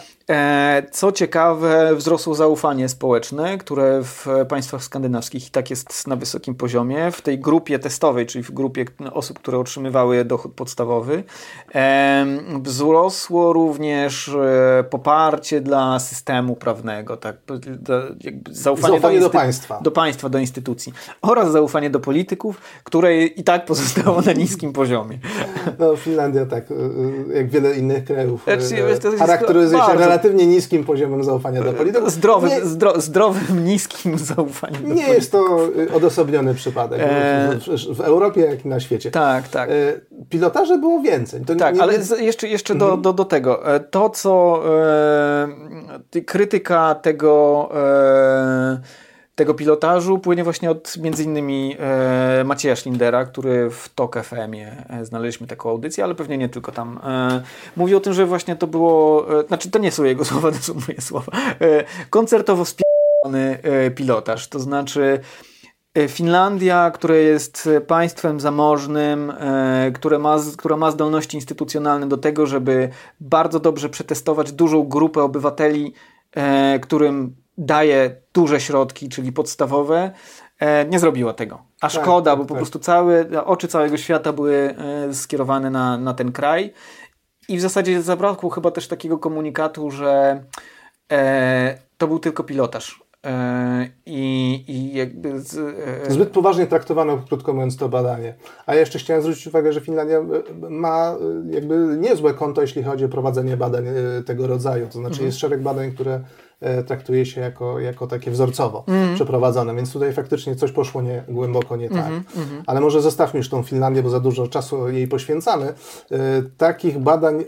Co ciekawe, wzrosło zaufanie społeczne, które w państwach skandynawskich i tak jest na wysokim poziomie. W tej grupie testowej, czyli w grupie osób, które otrzymywały dochód podstawowy, wzrosło również poparcie dla systemu prawnego, tak, zaufanie, zaufanie do, do, państwa. Do państwa, do instytucji. Oraz zaufanie do polityków, które i tak pozostało na niskim poziomie. No, Finlandia tak, y, y, jak wiele innych krajów, znaczy, charakteryzuje się relatywnie niskim poziomem zaufania do polityków. Zdrowym, nie, zdro, zdrowym niskim *laughs* zaufaniem do Nie polityków. jest to odosobniony przypadek e... w, w, Europie, jak i na świecie. Tak, tak. Pilotaże było więcej. To tak, nie, ale jeszcze, jeszcze mhm. do, do, do tego. To, co e, krytyka tego e, tego pilotażu płynie właśnie od między innymi e, Macieja Schindera, który w TOK FM-ie e, znaleźliśmy taką audycję, ale pewnie nie tylko tam. E, mówi o tym, że właśnie to było, e, znaczy to nie są jego *laughs* słowa, to są moje słowa, e, koncertowo spierdolony e, pilotaż, to znaczy e, Finlandia, które jest państwem zamożnym, e, które ma, która ma zdolności instytucjonalne do tego, żeby bardzo dobrze przetestować dużą grupę obywateli, e, którym daje duże środki, czyli podstawowe, e, nie zrobiła tego. A tak, szkoda, tak, bo po tak. prostu całe, oczy całego świata były e, skierowane na, na ten kraj. I w zasadzie zabrakło chyba też takiego komunikatu, że e, to był tylko pilotaż. E, I, i jakby z, e, Zbyt poważnie traktowano, krótko mówiąc, to badanie. A ja jeszcze chciałem zwrócić uwagę, że Finlandia ma jakby niezłe konto, jeśli chodzi o prowadzenie badań tego rodzaju. To znaczy mhm. jest szereg badań, które traktuje się jako, jako takie wzorcowo mhm. przeprowadzone, więc tutaj faktycznie coś poszło nie, głęboko nie tak. Mhm. mhm. Ale może zostawmy już tą Finlandię, bo za dużo czasu jej poświęcamy. Takich badań,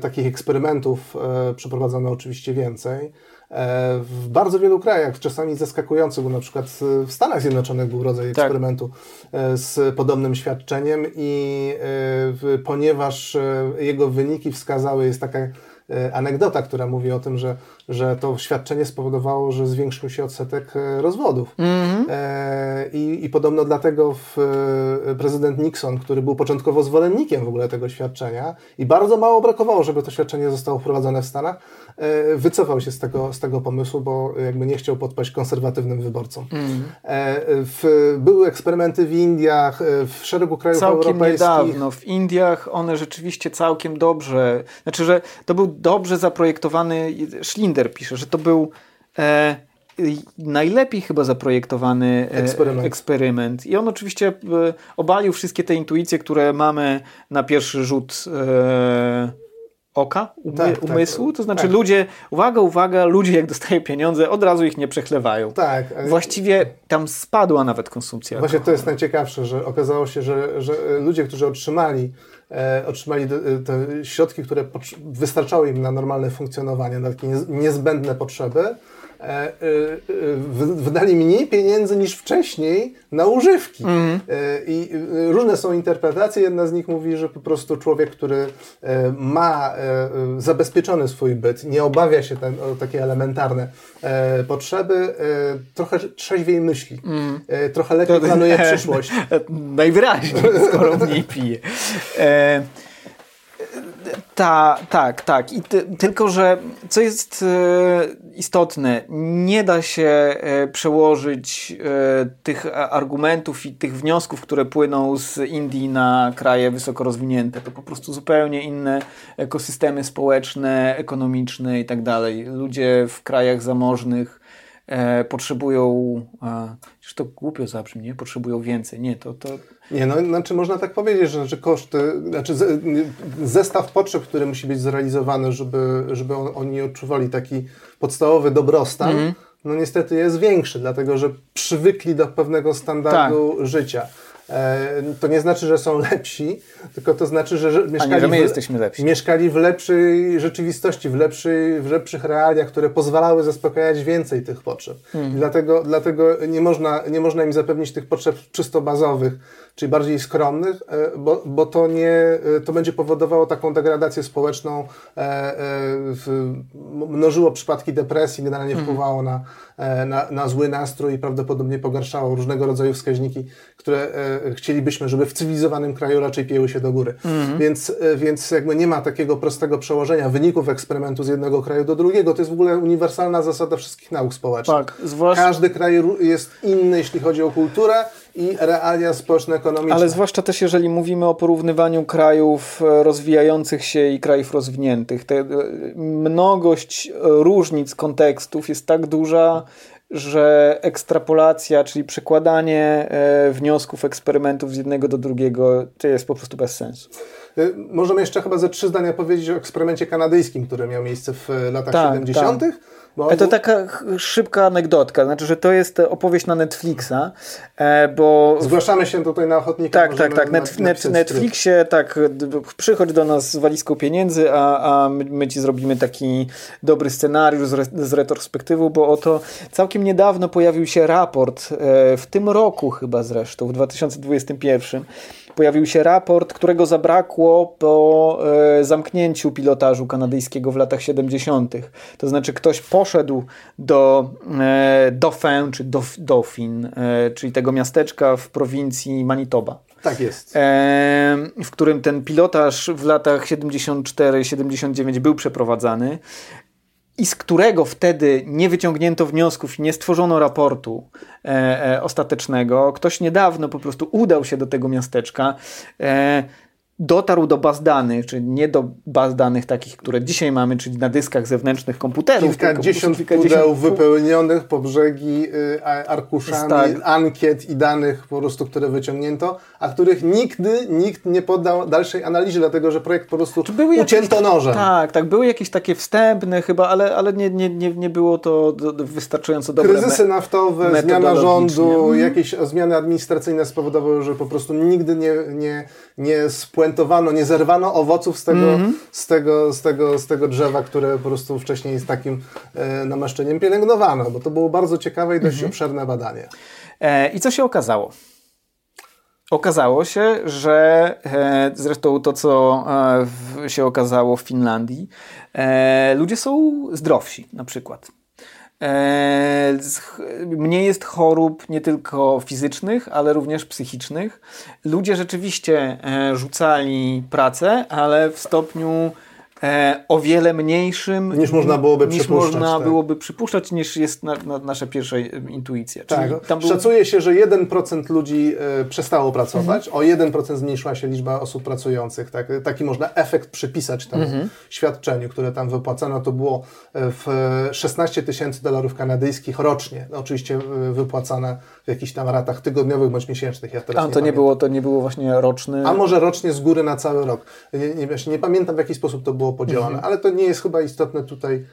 takich eksperymentów przeprowadzono oczywiście więcej. E, w bardzo wielu krajach, czasami zaskakujący, bo na przykład w Stanach Zjednoczonych był rodzaj tak. eksperymentu z podobnym świadczeniem i e, ponieważ jego wyniki wskazały, jest taka anegdota, która mówi o tym, że że to świadczenie spowodowało, że zwiększył się odsetek e, rozwodów. Mm -hmm. e, i, I podobno dlatego w, e, prezydent Nixon, który był początkowo zwolennikiem w ogóle tego świadczenia i bardzo mało brakowało, żeby to świadczenie zostało wprowadzone w Stanach, e, wycofał się z tego, z tego pomysłu, bo jakby nie chciał podpaść konserwatywnym wyborcom. Mm e, w, były eksperymenty w Indiach, e, w szeregu krajów całkiem europejskich. niedawno. W Indiach one rzeczywiście całkiem dobrze, znaczy, że to był dobrze zaprojektowany szlin Binder pisze, że to był e, najlepiej chyba zaprojektowany e, eksperyment. eksperyment. I on oczywiście e, obalił wszystkie te intuicje, które mamy na pierwszy rzut e, oka, umy, tak, tak. umysłu. Tak, to znaczy tak. ludzie, uwaga, uwaga, ludzie jak dostają pieniądze, od razu ich nie przechlewają. Tak. Właściwie tam spadła nawet konsumpcja. Właśnie to jest najciekawsze, że okazało się, że, że ludzie, którzy otrzymali e, otrzymali te środki, które wystarczały im na normalne funkcjonowanie, na takie niezbędne potrzeby, e, wydali mniej pieniędzy niż wcześniej na używki. Mm. I różne są interpretacje. Jedna z nich mówi, że po prostu człowiek, który ma zabezpieczony swój byt, nie obawia się ten, o takie elementarne potrzeby, trochę trzeźwiej myśli, mm. trochę lepiej planuje *laughs* przyszłość. Najwyraźniej, skoro mniej pije. E, ta, tak, tak. I ty, tylko, że co jest e, istotne, nie da się e, przełożyć e, tych argumentów i tych wniosków, które płyną z Indii na kraje wysoko rozwinięte. To po prostu zupełnie inne ekosystemy społeczne, ekonomiczne i tak dalej. Ludzie w krajach zamożnych e, potrzebują, e, to głupio zabrzmi, nie? Potrzebują więcej. Nie, to, to nie, no znaczy można tak powiedzieć, że, że koszty, znaczy zestaw potrzeb, który musi być zrealizowany, żeby, żeby on, oni odczuwali taki podstawowy dobrostan, mm. no niestety jest większy, dlatego że przywykli do pewnego standardu tak. życia. E, to nie znaczy, że są *laughs* lepsi, tylko to znaczy, że mieszkali, że my jesteśmy lepsi. mieszkali w lepszej rzeczywistości, w, lepszej, w lepszych realiach, które pozwalały zaspokajać więcej tych potrzeb. Hmm. Dlatego, dlatego nie, można, nie można im zapewnić tych potrzeb czysto bazowych, czyli bardziej skromnych, e, bo, bo to, nie, e, to będzie powodowało taką degradację społeczną, mnożyło przypadki depresji, generalnie hmm. wpływało na, na, na zły nastrój i prawdopodobnie pogarszało różnego rodzaju wskaźniki, które chcielibyśmy, żeby w cywilizowanym kraju raczej pieły się do góry. Mm. Więc, e, więc jakby nie ma takiego prostego przełożenia wyników eksperymentu z jednego kraju do drugiego. To jest w ogóle uniwersalna zasada wszystkich nauk społecznych. Tak, zwłaszcza... Każdy kraj jest inny, jeśli chodzi o kulturę i realia społeczno-ekonomiczne. Ale zwłaszcza też, jeżeli mówimy o porównywaniu krajów e, rozwijających się i krajów rozwiniętych. Te, e, mnogość różnic kontekstów jest tak duża, że ekstrapolacja, czyli przekładanie e, wniosków, eksperymentów z jednego do drugiego, to jest po prostu bez sensu. Możemy jeszcze chyba ze trzy zdania powiedzieć o eksperymencie kanadyjskim, który miał miejsce w latach tak, 70. Tak. Bo... To taka szybka anegdotka, znaczy, że to jest opowieść na Netflixa, e, bo... Zgłaszamy się tutaj na ochotnika. Tak, tak, tak. Net, net, Netflixie, tak, przychodź do nas z walizką pieniędzy, a, a my, my ci zrobimy taki dobry scenariusz z, re, z retrospektywą, bo oto całkiem niedawno pojawił się raport, e, w tym roku chyba zresztą, w 2021, pojawił się raport, którego zabrakło po e, zamknięciu pilotażu kanadyjskiego w latach 70. To znaczy ktoś poszedł do e, Dauphin, czy Dauph Dauphin, e, czyli tego miasteczka w prowincji Manitoba. Tak jest. w którym ten pilotaż w latach 74-79 był przeprowadzany i z którego wtedy nie wyciągnięto wniosków i nie stworzono raportu e, e, ostatecznego. Ktoś niedawno po prostu udał się do tego miasteczka. E, dotarł do baz danych, czyli nie do baz danych takich, które dzisiaj mamy, czyli na dyskach zewnętrznych komputerów. Kilkadziesiąt pudeł wypełnionych po brzegi y, arkuszami, tak. ankiet i danych po prostu, które wyciągnięto, a których nigdy nikt nie poddał dalszej analizie, dlatego że projekt po prostu były ucięto jakieś, nożem. Tak, tak, były jakieś takie wstępne chyba, ale, ale nie, nie, nie, nie było to wystarczająco dobre. Kryzysy naftowe, zmiana rządu, jakieś zmiany administracyjne spowodowały, że po prostu nigdy nie, nie, nie nie zerwano owoców z tego, mm -hmm. z tego, z tego, z tego drzewa, które po prostu wcześniej z takim e, namaszczeniem pielęgnowano, bo to było bardzo ciekawe i dość mm -hmm. obszerne badanie. E, I co się okazało? Okazało się, że e, zresztą to, co e, się okazało w Finlandii, e, ludzie są zdrowsi na przykład. E, mniej jest chorób nie tylko fizycznych, ale również psychicznych. Ludzie rzeczywiście e, rzucali pracę, ale w stopniu e, o wiele mniejszym niż można byłoby niż przypuszczać. Można tak. byłoby przypuszczać, niż jest na, na nasza pierwsza intuicja. Tak. Szacuje się, że 1% ludzi e, przestało pracować, mhm. o 1% zmniejszyła się liczba osób pracujących. Tak? Taki można efekt przypisać temu mhm. świadczeniu, które tam wypłacano. To było e, w 16 tysięcy dolarów kanadyjskich rocznie. No, oczywiście e, wypłacane w jakichś tam ratach tygodniowych bądź miesięcznych. Ja teraz A to nie, nie było, to nie było właśnie roczny. A może rocznie z góry na cały rok. Nie, nie, nie pamiętam w jaki sposób to było podziałane, mhm. ale to nie jest chyba istotne tutaj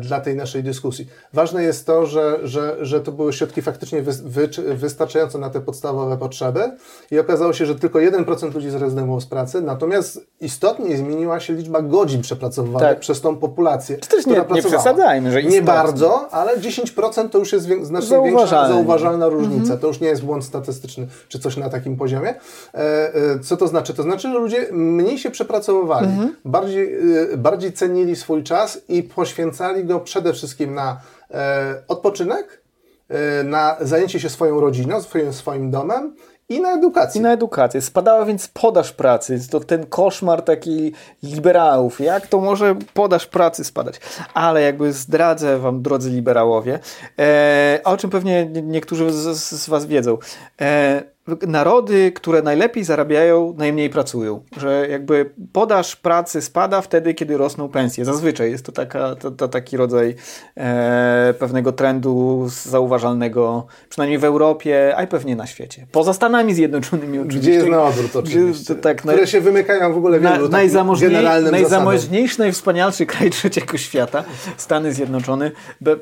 dla tej naszej dyskusji. Ważne jest to, że, że, że to były środki faktycznie wy, wy, wystarczające na te podstawowe potrzeby i okazało się, że tylko 1% ludzi zrezygnowało z pracy, natomiast istotnie zmieniła się liczba godzin przepracowywanych tak. przez tą populację. Czy też nie, nie przesadzajmy, że istotnie. Nie bardzo, ale 10% to już jest znacznie większa zauważalna różnica. Mhm. To już nie jest błąd statystyczny czy coś na takim poziomie. E, e, co to znaczy? To znaczy, że ludzie mniej się przepracowywali, mhm. bardziej, e, bardziej cenili swój czas i poświęcali go przede wszystkim na odpoczynek, na zajęcie się swoją rodziną, swoim, swoim domem i na edukację. I na edukację. Spadała więc podaż pracy. To ten koszmar taki liberałów. Jak to może podaż pracy spadać? Ale jakby zdradzę wam, drodzy liberałowie, e, o czym pewnie niektórzy z, z was wiedzą. E, narody, które najlepiej zarabiają, najmniej pracują. Że jakby podaż pracy spada wtedy, kiedy rosną pensje. Zazwyczaj jest to, taka, to, to taki rodzaj e, pewnego trendu zauważalnego, przynajmniej w Europie, a i pewnie na świecie. Poza Stanami Zjednoczonymi oczywiście. Gdzie jest na odwrót oczywiście. Gdzie, tak, które się wymykają w ogóle wielu na, najzamożniej, Najzamożniejszy, najwspanialszy kraj *laughs* trzeciego świata, Stany Zjednoczone.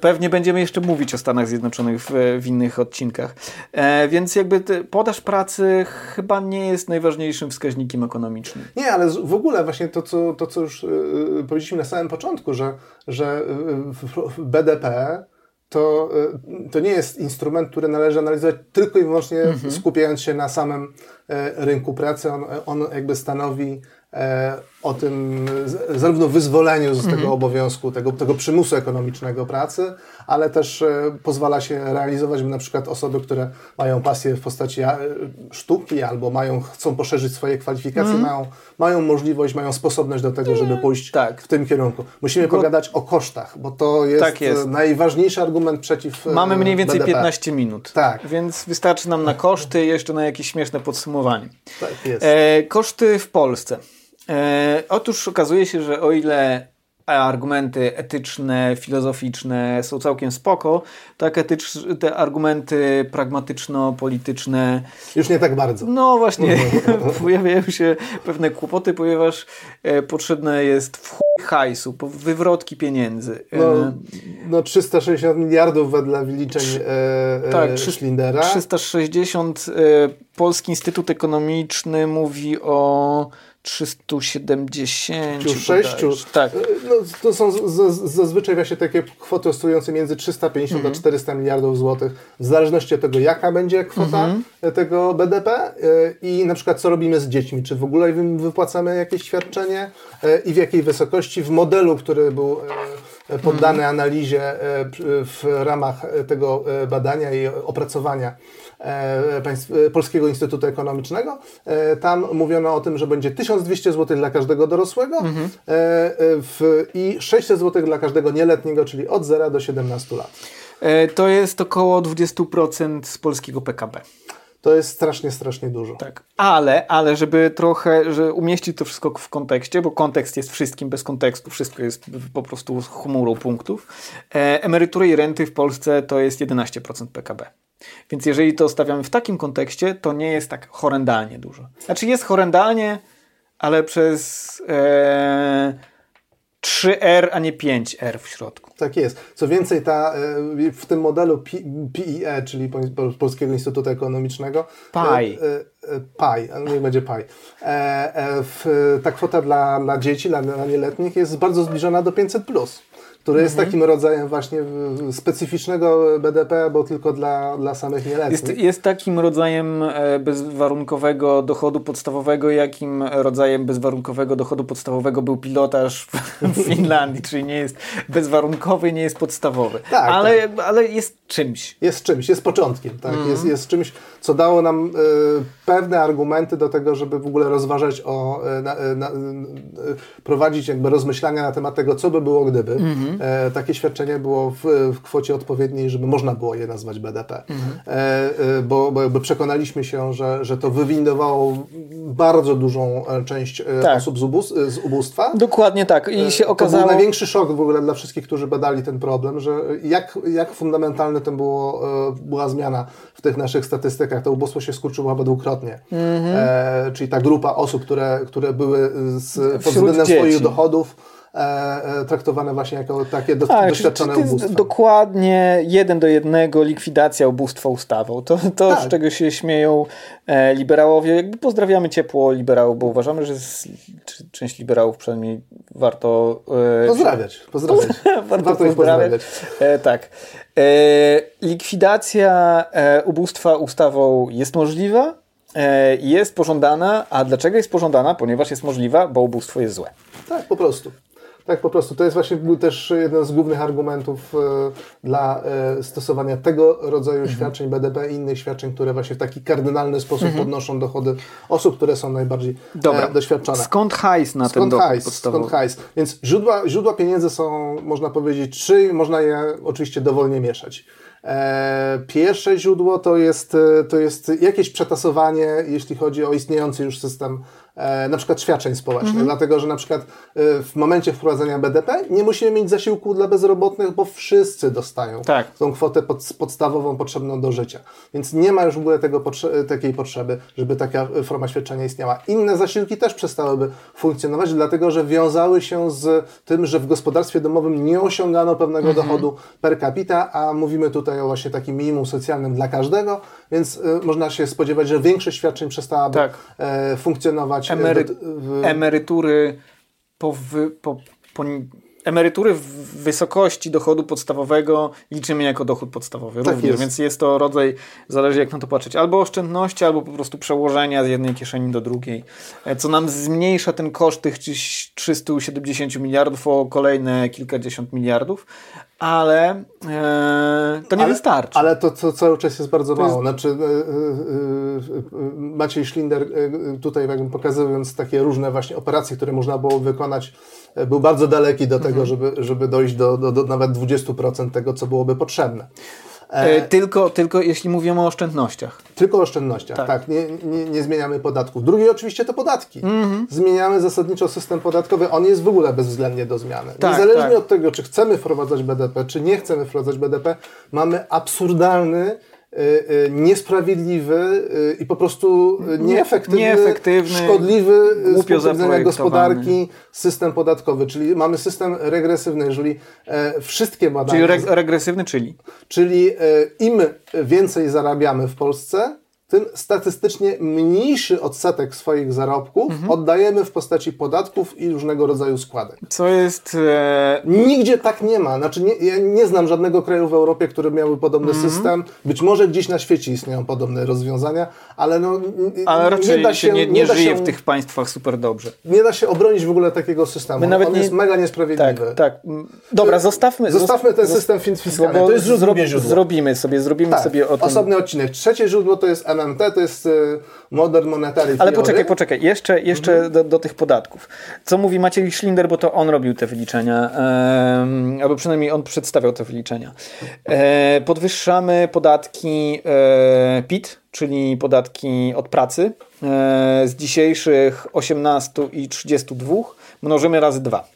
Pewnie będziemy jeszcze mówić o Stanach Zjednoczonych w, w innych odcinkach. E, więc jakby podaż podaż pracy chyba nie jest najważniejszym wskaźnikiem ekonomicznym. Nie, ale w ogóle właśnie to, co, to, co już yy, powiedzieliśmy na samym początku, że, że yy, BDP to, to nie jest instrument, który należy analizować tylko i wyłącznie mhm. skupiając się na samym rynku pracy. On, on jakby stanowi E, o tym zarówno wyzwoleniu z tego mhm. obowiązku, tego, tego przymusu ekonomicznego pracy, ale też e, pozwala się realizować na przykład osoby, które mają pasję w postaci e, sztuki albo mają, chcą poszerzyć swoje kwalifikacje, mm. mają, mają możliwość, mają sposobność do tego, żeby pójść tak. w tym kierunku. Musimy pogadać o kosztach, bo to jest, tak jest, najważniejszy argument przeciw Mamy mniej więcej BDP. 15 minut, tak. więc wystarczy nam na koszty jeszcze na jakieś śmieszne podsumowanie. Tak jest. E, koszty w Polsce. E, otóż okazuje się, że o ile argumenty etyczne, filozoficzne są całkiem spoko, tak etycz, te argumenty pragmatyczno-polityczne... Już nie tak bardzo. No właśnie, *laughs* pojawiają się pewne kłopoty, ponieważ e, potrzebne jest w hajsu, wywrotki pieniędzy. E, no, no 360 miliardów wedle wyliczeń e, tak, e, Schlindera. 360. E, Polski Instytut Ekonomiczny mówi o 376. Tak. No, to są zazwyczaj właśnie takie kwoty oscylujące między 350 mm -hmm. a 400 miliardów złotych, w zależności od tego, jaka będzie kwota mm -hmm. tego BDP e, i na przykład co robimy z dziećmi, czy w ogóle im wypłacamy jakieś świadczenie e, i w jakiej wysokości. W modelu, który był e, poddany mhm. analizie w ramach tego badania i opracowania Polskiego Instytutu Ekonomicznego. E, tam mówiono o tym, że będzie 1200 zł dla każdego dorosłego mhm. i 600 zł dla każdego nieletniego, czyli od 0 do 17 lat. To jest około 20% z polskiego PKB. To jest strasznie, strasznie dużo. Tak. Ale, ale żeby trochę, że umieścić to wszystko w kontekście, bo kontekst jest wszystkim bez kontekstu, wszystko jest po prostu chmurą punktów. emerytury i renty w Polsce to jest 11% PKB. Więc jeżeli to stawiamy w takim kontekście, to nie jest tak horrendalnie dużo. Znaczy jest horrendalnie, ale przez e, 3R, a nie 5R w środku. Tak jest. Co więcej, ta, e, w tym modelu PIE, czyli Polskiego Instytutu Ekonomicznego, PAI, PAI, niech będzie PAI, e, ta kwota dla, dla dzieci, dla, dla nieletnich jest bardzo zbliżona do 500+. Plus który jest mhm. takim rodzajem właśnie specyficznego BDP, bo tylko dla, dla samych nieletnich. Jest, jest takim rodzajem e, bezwarunkowego dochodu podstawowego, jakim rodzajem bezwarunkowego dochodu podstawowego był pilotaż w *laughs* Finlandii, czyli nie jest bezwarunkowy, nie jest podstawowy. Tak, ale, tak. ale jest czymś. Jest czymś, jest początkiem, tak? Mhm. Jest, jest czymś, co dało nam y, pewne argumenty do tego, żeby w ogóle rozważać o, y, na, na, prowadzić jakby rozmyślania na temat tego, co by było gdyby. Mhm. E, takie świadczenie było w, w, kwocie odpowiedniej, żeby można było je nazwać BDP. Mhm. E, e, bo, bo jakby przekonaliśmy się, że, że to wywindowało bardzo dużą e, część e, tak. osób z, ubóz, z ubóstwa. Dokładnie tak. I się okazało... To był największy szok w ogóle dla wszystkich, którzy badali ten problem, że jak, jak fundamentalne to było, była zmiana w tych naszych statystykach. To ubóstwo się skurczyło chyba dwukrotnie. Mhm. E, czyli ta grupa osób, które, które były z, pod względem swoich dochodów traktowane właśnie jako takie do, tak, doświadczone czy, czy ubóstwem. Dokładnie jeden do jednego likwidacja ubóstwa ustawą. To, to tak. z czego się śmieją e, liberałowie. Jakby pozdrawiamy ciepło liberałów, bo uważamy, że z, część liberałów przynajmniej warto... E, pozdrawiać, pozdrawiać. *laughs* warto, warto pozdrawiać. E, tak. E, likwidacja e, ubóstwa ustawą jest możliwa, e, jest pożądana, a dlaczego jest pożądana? Ponieważ jest możliwa, bo ubóstwo jest złe. Tak, po prostu. Tak, po prostu. To jest właśnie był też jeden z głównych argumentów e, dla e, stosowania tego rodzaju mhm. świadczeń BDP i innych świadczeń, które właśnie w taki kardynalny sposób mhm. podnoszą dochody osób, które są najbardziej e, Dobra. doświadczone. Skąd hajs na skąd ten hajs, podstawowy? Skąd hajs? Więc źródła, źródła pieniędzy są, można powiedzieć, trzy można je oczywiście dowolnie mieszać. Pierwsze źródło to jest, to jest jakieś przetasowanie, jeśli chodzi o istniejący już system na przykład świadczeń społecznych, mhm. dlatego że na przykład e, w momencie wprowadzenia BDP nie musimy mieć zasiłku dla bezrobotnych, bo wszyscy dostają tak. tą kwotę pod, podstawową potrzebną do życia. Więc nie ma już w ogóle tego, takiej potrzeby, żeby taka forma świadczenia istniała. Inne zasiłki też przestałyby funkcjonować, dlatego że wiązały się z tym, że w gospodarstwie domowym nie osiągano pewnego mhm. dochodu per capita, a mówimy tutaj o właśnie takim minimum socjalnym dla każdego, więc y, można się spodziewać, że większość świadczeń przestałaby tak. e, funkcjonować Emery w... emerytury po, wy, po, po, emerytury w wysokości dochodu podstawowego liczymy jako dochód podstawowy tak również, jest. więc jest to rodzaj, zależy jak na to patrzeć, albo oszczędności, albo po prostu przełożenia z jednej kieszeni do drugiej, e, co nam zmniejsza ten koszt tych 370 miliardów o kolejne kilkadziesiąt miliardów, ale e, to nie ale, wystarczy. Ale to, to cały czas jest bardzo to mało. Jest... Znaczy, e, e, e Maciej Schlinder e, tutaj jakby pokazując takie różne właśnie operacje, które można było wykonać, e, był bardzo daleki do tego, mhm. żeby, żeby dojść do, do, do nawet 20% tego, co byłoby potrzebne. E, tylko, tylko jeśli mówimy o oszczędnościach. Tylko o oszczędnościach, tak. tak nie, nie, nie, zmieniamy podatków. Drugie oczywiście to podatki. Mm-hmm. Zmieniamy zasadniczo system podatkowy. On jest w ogóle bezwzględnie do zmiany. Tak, Niezależnie tak. od tego, czy chcemy wprowadzać BDP, czy nie chcemy wprowadzać BDP, mamy absurdalny niesprawiedliwy y, i po prostu nieefektywny, nieefektywny szkodliwy z punktu widzenia gospodarki system podatkowy. Czyli mamy system regresywny, jeżeli e, wszystkie badania... Czyli regresywny, czyli? Czyli e, im więcej zarabiamy w Polsce, tym statystycznie mniejszy odsetek swoich zarobków mhm. oddajemy w postaci podatków i różnego rodzaju składek. Co jest... E... Nigdzie tak nie ma. Znaczy nie, ja nie znam żadnego kraju w Europie, który miałby podobny mhm. system. Być może gdzieś na świecie istnieją podobne rozwiązania, ale no... Ale raczej nie, da się, nie, nie, nie żyje się, w tych państwach super dobrze. Nie da się obronić w ogóle takiego systemu. My nawet On nie... jest mega niesprawiedliwy. Tak, tak. Dobra, zostawmy... Zostawmy ten system fiskalny. To jest źródło. Zrobimy sobie, zrobimy tak, sobie o tym... Osobny odcinek. Trzecie źródło to jest MMT, to jest y, Modern Monetary Ale poczekaj, poczekaj. Jeszcze, jeszcze mhm. do, do, tych podatków. Co mówi Maciej Schlinder, bo to on robił te wyliczenia, e, albo przynajmniej on przedstawiał te wyliczenia. E, podwyższamy podatki e, PIT, czyli podatki od pracy, e, z dzisiejszych 18 i 32 mnożymy razy 2.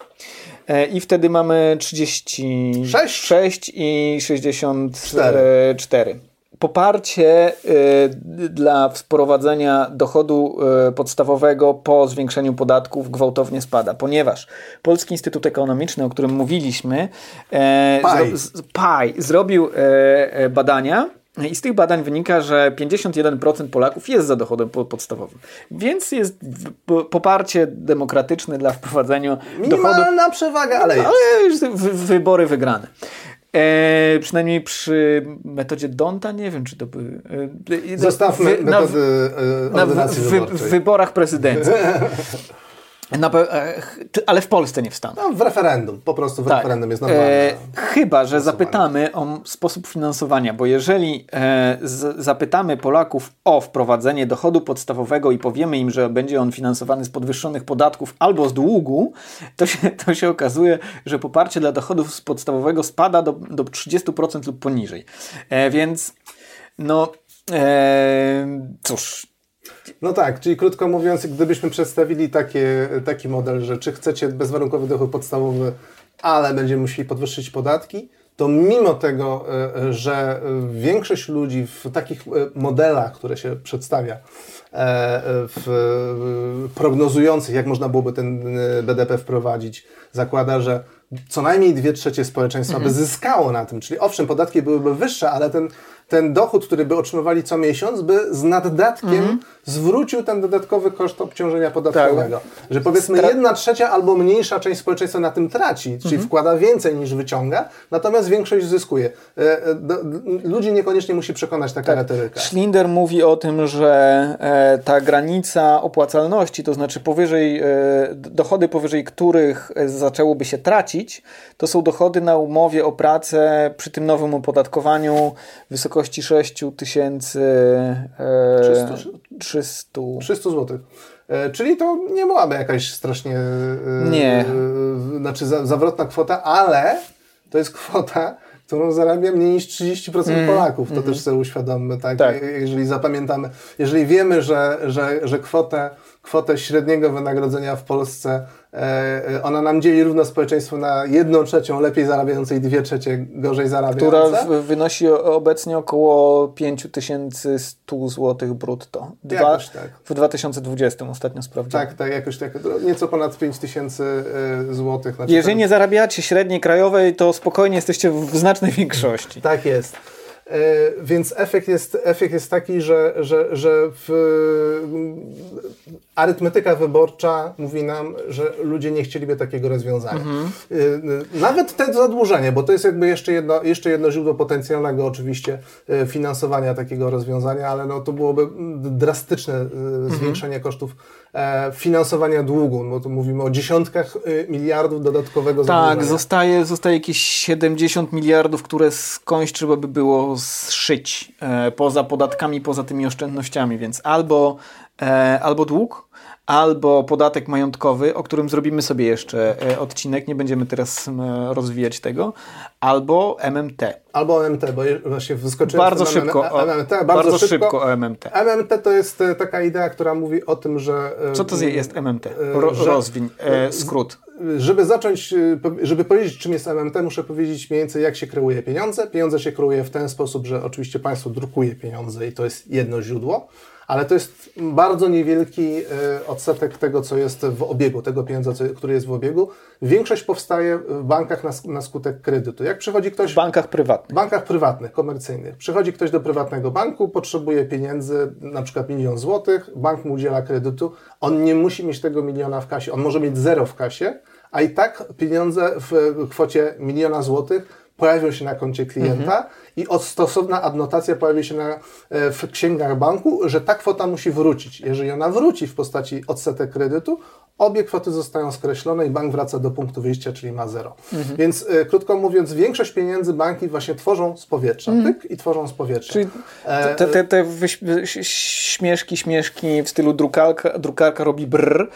E, I wtedy mamy 36 i 64 poparcie y, dla wprowadzenia dochodu podstawowego po zwiększeniu podatków gwałtownie spada, ponieważ Polski Instytut Ekonomiczny, o którym mówiliśmy, e, PAI, zro, PAI zrobił e, e, badania. I z tych badań wynika, że 51% Polaków jest za dochodem podstawowym. Więc jest poparcie demokratyczne dla wprowadzenia Minimalna dochodu. Przewaga, ale jest. Ale wybory wygrane. E, przynajmniej przy metodzie Donta, nie wiem, czy to by... E, Zostawmy wy, metody na, na, w, w, wyborach prezydenckich. *laughs* E, ale w Polsce nie wstaną. No, w referendum, po prostu w tak. referendum jest normalne. E, chyba, że zapytamy o sposób finansowania, bo jeżeli e, z, zapytamy Polaków o wprowadzenie dochodu podstawowego i powiemy im, że będzie on finansowany z podwyższonych podatków albo z długu, to się, to się okazuje, że poparcie dla dochodów z podstawowego spada do, do 30% lub poniżej. E, więc no e, cóż, no tak, czyli krótko mówiąc, gdybyśmy przedstawili takie, taki model, że czy chcecie bezwarunkowy dochód podstawowy, ale będziemy musieli podwyższyć podatki, to mimo tego, e, że większość ludzi w takich e, modelach, które się przedstawia, w, prognozujących, jak można byłoby ten BDP wprowadzić, zakłada, że co najmniej dwie trzecie społeczeństwa mhm. by zyskało na tym. Czyli owszem, podatki byłyby wyższe, ale ten ten dochód, który by otrzymywali co miesiąc, by z naddatkiem mm -hmm. zwrócił ten dodatkowy koszt obciążenia podatkowego. Tak. Że powiedzmy Stra jedna trzecia albo mniejsza część społeczeństwa na tym traci, czyli mm -hmm. wkłada więcej niż wyciąga, natomiast większość zyskuje. E, e, ludzi niekoniecznie musi przekonać taka tak. retoryka. Schlinder mówi o tym, że e, ta granica opłacalności, to znaczy powyżej, dochody powyżej których zaczęłoby się tracić, to są dochody na umowie o pracę przy tym nowym opodatkowaniu wysokości wysokości 6 tysięcy 300, 300 zł. Czyli to nie byłaby jakaś strasznie e, nie. Znaczy za, zawrotna kwota, ale to jest kwota, którą zarabia mniej niż 30% mm. Polaków. To mm. też sobie uświadommy, tak? tak? Jeżeli zapamiętamy, jeżeli wiemy, że, że, że kwotę, kwotę średniego wynagrodzenia w Polsce ona nam dzieli równo społeczeństwo na jedną trzecią lepiej zarabiającej, dwie trzecie gorzej zarabiające. Która wynosi obecnie około 5100 zł brutto. Dwa, jakoś tak. W 2020 ostatnio sprawdziłem. Tak, tak, jakoś tak. Nieco ponad 5000 e, zł. Znaczy Jeżeli nie zarabiacie średniej krajowej, to spokojnie jesteście w znacznej większości. Tak jest. E, więc efekt jest, efekt jest taki, że, że, że w, arytmetyka wyborcza mówi nam, że ludzie nie chcieliby takiego rozwiązania. Mhm. E, nawet te zadłużenie, bo to jest jakby jeszcze jedno, jeszcze jedno źródło potencjalnego oczywiście e, finansowania takiego rozwiązania, ale no to byłoby drastyczne zwiększenie mhm. kosztów finansowania długu, bo tu mówimy o dziesiątkach miliardów dodatkowego zadłużenia. Tak, zostaje, zostaje jakieś 70 miliardów, które skądś trzeba by było zszyć e, poza podatkami, poza tymi oszczędnościami, więc albo, e, albo dług, albo podatek majątkowy, o którym zrobimy sobie jeszcze e, odcinek, nie będziemy teraz rozwijać tego, albo MMT. Albo MMT, bo właśnie wyskoczyłem bardzo szybko, o, MMT, bardzo, bardzo szybko, szybko o MMT. MMT to jest taka idea, która mówi o tym, że... Co to jest MMT? Ro, rozwiń, skrót żeby zacząć, żeby powiedzieć, czym jest MMT, muszę powiedzieć mniej więcej, jak się kreuje pieniądze. Pieniądze się kreuje w ten sposób, że oczywiście państwo drukuje pieniądze i to jest jedno źródło, ale to jest bardzo niewielki y, odsetek tego, co jest w obiegu, tego pieniądza, który jest w obiegu. Większość powstaje w bankach na, skutek kredytu. Jak przychodzi ktoś... W bankach prywatnych. Bankach prywatnych, komercyjnych. Przychodzi ktoś do prywatnego banku, potrzebuje pieniędzy, na przykład milion złotych, bank mu udziela kredytu, on nie musi mieć tego miliona w kasie, on może mieć zero w kasie, a i tak pieniądze w kwocie miliona złotych pojawią się na koncie klienta mhm. I stosowna adnotacja pojawi się na, e, w księgach banku, że ta kwota musi wrócić. Jeżeli ona wróci w postaci odsetek kredytu, obie kwoty zostają skreślone i bank wraca do punktu wyjścia, czyli ma zero. Mhm. Więc y, krótko mówiąc, większość pieniędzy banki właśnie tworzą z powietrza. Mhm. Tyk i tworzą z powietrza. Czyli te, te, te śmieszki, śmieszki w stylu drukarka, drukarka robi brr,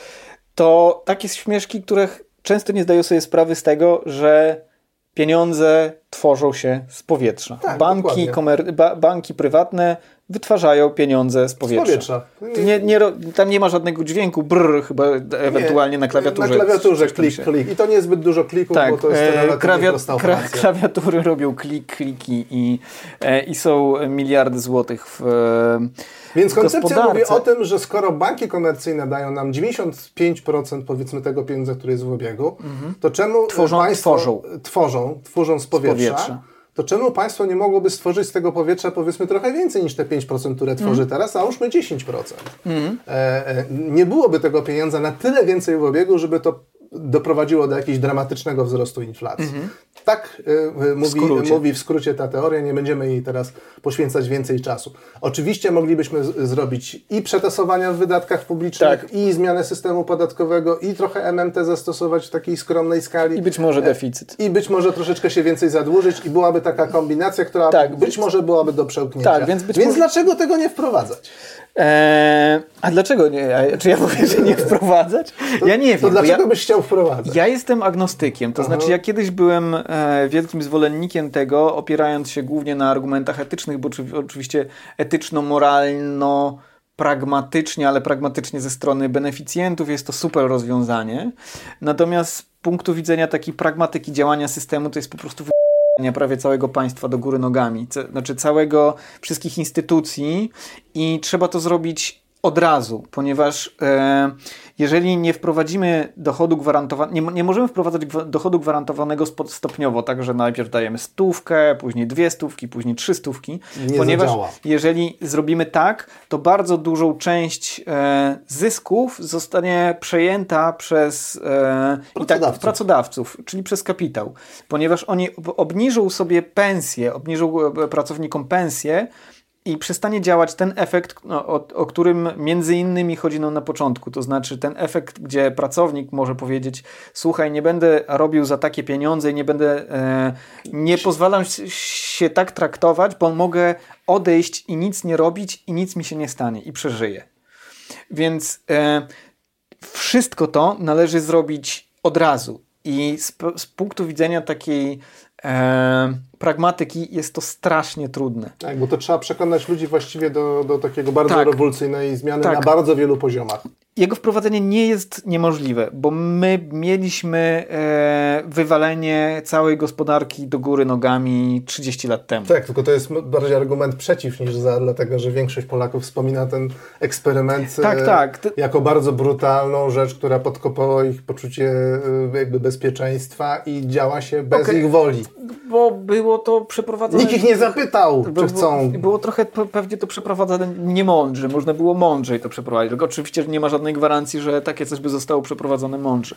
to takie śmieszki, których często nie zdają sobie sprawy z tego, że pieniądze tworzą się z powietrza. Tak, banki, komer- ba- banki prywatne wytwarzają pieniądze z powietrza. Z powietrza. Nie, nie, tam nie ma żadnego dźwięku, brr, chyba ewentualnie nie, na klawiaturze. Na klawiaturze klik, klik. I to nie jest zbyt dużo klików, tak, bo to jest e, krawia- kra- Klawiatury robią klik, kliki i, e, i są miliardy złotych w Więc koncepcja mówi o tym, że skoro banki komercyjne dają nam 95% powiedzmy tego pieniądza, który jest w obiegu, mhm. to czemu tworzą, państwo tworzą, tworzą, tworzą z powietrza, z powietrza to czemu państwo nie mogłoby stworzyć z tego powietrza powiedzmy trochę więcej niż te 5%, które tworzy mm. teraz, a załóżmy 10%? Mm. E, e, nie byłoby tego pieniądza na tyle więcej w obiegu, żeby to doprowadziło do jakiegoś dramatycznego wzrostu inflacji. Mhm. Tak y, mówi, w mówi w skrócie ta teoria, nie będziemy jej teraz poświęcać więcej czasu. Oczywiście moglibyśmy z, zrobić i przetasowania w wydatkach publicznych, tak. i zmianę systemu podatkowego, i trochę MMT zastosować w takiej skromnej skali. I być może deficyt. I być może troszeczkę się więcej zadłużyć i byłaby taka kombinacja, która tak, być, być może byłaby do przełknięcia. Tak, więc, więc może... dlaczego tego nie wprowadzać? Eee, a dlaczego nie? Czy ja *laughs* mówię, że nie wprowadzać? Ja nie wiem. To dlaczego ja, byś chciał wprowadzać? Ja jestem agnostykiem. To Aha. znaczy, ja kiedyś byłem e, wielkim zwolennikiem tego, opierając się głównie na argumentach etycznych, bo oczywiście etyczno-moralno pragmatycznie, ale pragmatycznie ze strony beneficjentów jest to super rozwiązanie. Natomiast z punktu widzenia takiej pragmatyki działania systemu to jest po prostu prawie całego państwa do góry nogami, znaczy całego, wszystkich instytucji i trzeba to zrobić od razu, ponieważ e, jeżeli nie wprowadzimy dochodu gwarantowanego, nie, nie, możemy wprowadzać dochodu gwarantowanego stopniowo, tak, że najpierw dajemy stówkę, później dwie stówki, później trzy stówki, nie ponieważ zadziała. jeżeli zrobimy tak, to bardzo dużą część e, zysków zostanie przejęta przez e, pracodawców. Tak, pracodawców, czyli przez kapitał, ponieważ oni obniżą sobie pensję, obniżą e, pracownikom pensję, i przestanie działać ten efekt, no, o, o, którym między innymi chodzi nam na początku. To znaczy ten efekt, gdzie pracownik może powiedzieć: Słuchaj, nie będę robił za takie pieniądze, nie będę, e, nie pozwalam się tak traktować, bo mogę odejść i nic nie robić, i nic mi się nie stanie, i przeżyję. Więc e, wszystko to należy zrobić od razu. I z, z punktu widzenia takiej e, pragmatyki jest to strasznie trudne. Tak, bo to trzeba przekonać ludzi właściwie do, do takiego bardzo tak. rewolucyjnej zmiany tak. na bardzo wielu poziomach. Jego wprowadzenie nie jest niemożliwe, bo my mieliśmy e, wywalenie całej gospodarki do góry nogami 30 lat temu. Tak, tylko to jest bardziej argument przeciw niż za, dlatego że większość Polaków wspomina ten eksperyment tak, e, tak. jako bardzo brutalną rzecz, która podkopała ich poczucie e, jakby bezpieczeństwa i działa się bez okay. ich woli. Bo było to przeprowadzone... Nikt ich nie zapytał, czy było, chcą. Było trochę pewnie to przeprowadzone niemądrze, można było mądrzej to przeprowadzić. Tylko oczywiście nie ma żadnej gwarancji, że takie coś by zostało przeprowadzone mądrze.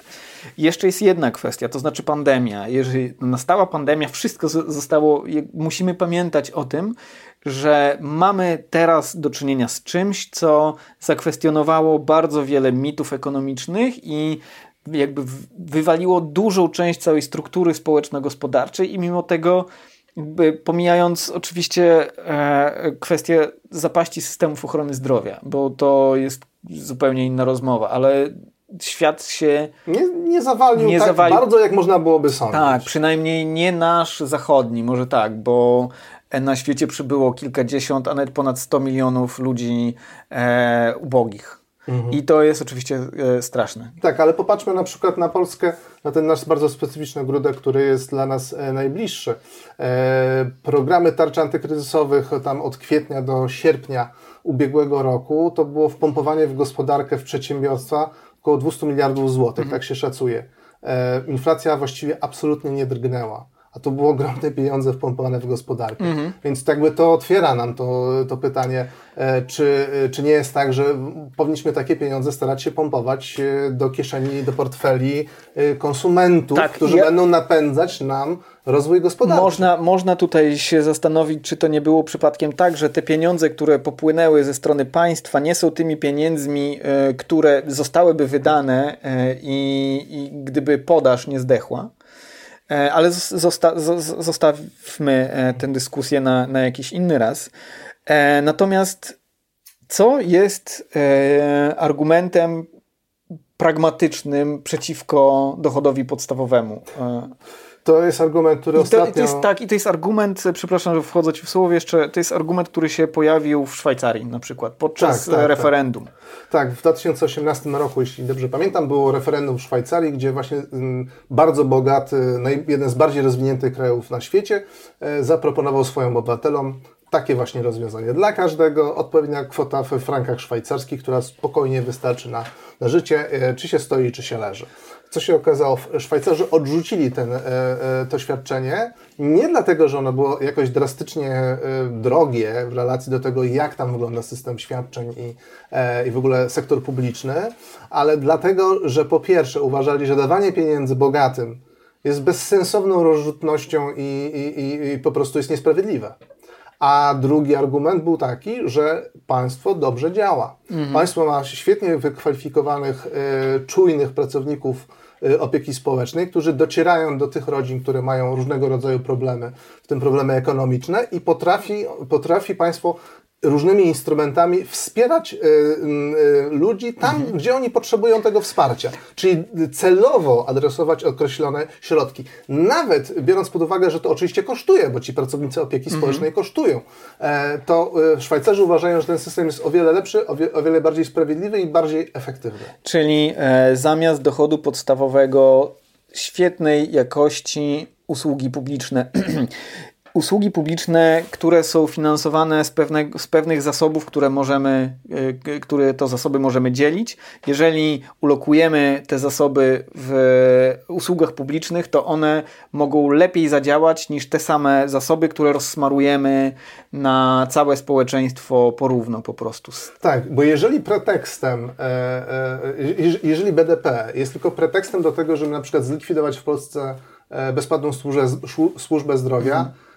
jeszcze jest jedna kwestia, to znaczy pandemia. Jeżeli nastała pandemia, wszystko zostało. Musimy pamiętać o tym, że mamy teraz do czynienia z czymś, co zakwestionowało bardzo wiele mitów ekonomicznych i jakby wywaliło dużą część całej struktury społeczno-gospodarczej i mimo tego pomijając oczywiście e, kwestię zapaści systemów ochrony zdrowia, bo to jest zupełnie inna rozmowa, ale świat się nie, nie zawalił nie tak bardzo, jak można byłoby sądzić. Tak, przynajmniej nie nasz zachodni, może tak, bo na świecie przybyło kilkadziesiąt, a nawet ponad 100 milionów ludzi e, ubogich. Mhm. I to jest oczywiście e, straszne. Tak, ale popatrzmy na przykład na Polskę, na ten nasz bardzo specyficzny grudek, który jest dla nas e, najbliższy. E, programy tarcz antykryzysowych tam od kwietnia do sierpnia ubiegłego roku to było wpompowanie w gospodarkę, w przedsiębiorstwa około 200 miliardów złotych, mhm. tak się szacuje. E, inflacja właściwie absolutnie nie drgnęła a to było ogromne pieniądze wpompowane w gospodarkę. Mhm. Więc tak by to otwiera nam to, to pytanie, e, czy, e, czy nie jest tak, że powinniśmy takie pieniądze starać się pompować e, do kieszeni, do portfeli konsumentów, tak, którzy ja... będą napędzać nam rozwój gospodarczy. Można, można tutaj się zastanowić, czy to nie było przypadkiem tak, że te pieniądze, które popłynęły ze strony państwa, nie są tymi pieniędzmi, które zostałyby wydane i, i gdyby podaż nie zdechła. E, ale zosta zostawmy e, tę dyskusję na, na jakiś inny raz. E, natomiast co jest argumentem pragmatycznym przeciwko dochodowi podstawowemu? To jest argument, który I to, ostatnio... To jest, tak, i to jest argument, przepraszam, że wchodzę Ci w słowo jeszcze, to jest argument, który się pojawił w Szwajcarii na przykład podczas tak, tak, tak. referendum. Tak. tak. w 2018 roku, jeśli dobrze pamiętam, było referendum w Szwajcarii, gdzie właśnie mm, bardzo bogaty, jeden z bardziej rozwiniętych krajów na świecie e, zaproponował swoim obywatelom takie właśnie rozwiązanie. Dla każdego odpowiednia kwota w frankach szwajcarskich, która spokojnie wystarczy na, na życie, e, czy się stoi, czy się leży. Co się okazało, Szwajcarzy odrzucili ten, e, e, to świadczenie nie dlatego, że ono było jakoś drastycznie e, drogie w relacji do tego, jak tam wygląda system świadczeń i, i w ogóle sektor publiczny, ale dlatego, że po pierwsze uważali, że dawanie pieniędzy bogatym jest bezsensowną rozrzutnością i, i, i po prostu jest niesprawiedliwe. A drugi argument był taki, że państwo dobrze działa. Mhm. Państwo ma świetnie wykwalifikowanych, y, czujnych pracowników y, opieki społecznej, którzy docierają do tych rodzin, które mają różnego rodzaju problemy, w tym problemy ekonomiczne i potrafi, potrafi państwo różnymi instrumentami wspierać y, y, ludzi tam, mhm. gdzie oni potrzebują tego wsparcia. Czyli celowo adresować określone środki. Nawet biorąc pod uwagę, że to oczywiście kosztuje, bo ci pracownicy opieki mhm. społecznej kosztują, e, to y, Szwajcarzy uważają, że ten system jest o wiele lepszy, o, wie, o wiele bardziej sprawiedliwy i bardziej efektywny. Czyli e, zamiast dochodu podstawowego świetnej jakości usługi publiczne *clears throat* usługi publiczne, które są finansowane z, z pewnych zasobów, które możemy, y, które to zasoby możemy dzielić. Jeżeli ulokujemy te zasoby w usługach publicznych, to one mogą lepiej zadziałać niż te same zasoby, które rozsmarujemy na całe społeczeństwo porówno po prostu. Tak, bo jeżeli pretekstem, e, e, jeżeli BDP jest tylko pretekstem do tego, żeby na przykład zlikwidować w Polsce e, bezpłatną służbę, służbę zdrowia, mhm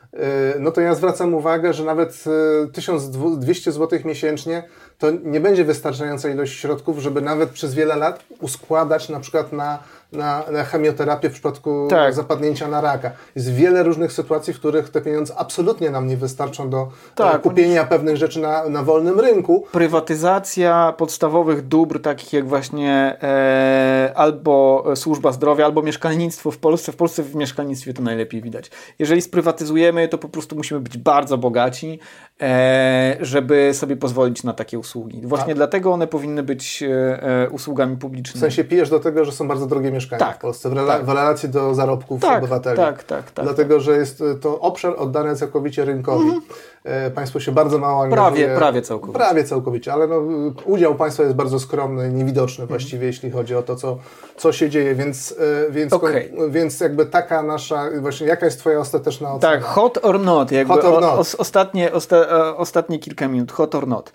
no to ja zwracam uwagę, że nawet 1200 e, zł miesięcznie to nie będzie wystarczająca ilość środków, żeby nawet przez wiele lat uskładać na przykład na na, na chemioterapię w przypadku tak. zapadnięcia na raka. Jest wiele różnych sytuacji, w których te pieniądze absolutnie nam nie wystarczą do tak, kupienia pewnych rzeczy na, na wolnym rynku. Prywatyzacja podstawowych dóbr, takich jak właśnie e, albo służba zdrowia, albo mieszkalnictwo w Polsce. W Polsce w mieszkalnictwie to najlepiej widać. Jeżeli sprywatyzujemy, to po prostu musimy być bardzo bogaci, e, żeby sobie pozwolić na takie usługi. Właśnie A. dlatego one powinny być e, e usługami publicznymi. W sensie pijesz do tego, że są bardzo drogie mieszkania mieszkania tak, w Polsce w, rela tak. w relacji do zarobków tak, obywateli. Tak, tak, tak. Dlatego, że jest to obszar oddany całkowicie rynkowi. Mhm. E, państwo się bardzo mało angażuje. Prawie, prawie całkowicie. Prawie całkowicie, ale no, udział państwa jest bardzo skromny, niewidoczny właściwie, jeśli chodzi o to, co, co się dzieje, więc, e, więc, okay. więc jakby taka nasza, właśnie jaka jest twoja ostateczna ocena? Tak, hot or not, jakby hot or not. O, o, ostatnie, osta, e, ostatnie kilka minut, hot or not.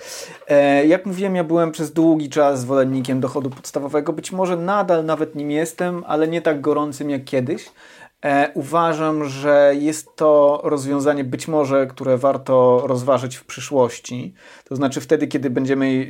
E, jak mówiłem, ja byłem przez długi czas zwolennikiem dochodu podstawowego, być może nadal nawet nim jestem, ale nie tak gorącym jak kiedyś. E, uważam, że jest to rozwiązanie być może, które warto rozważyć w przyszłości. To znaczy wtedy, kiedy będziemy,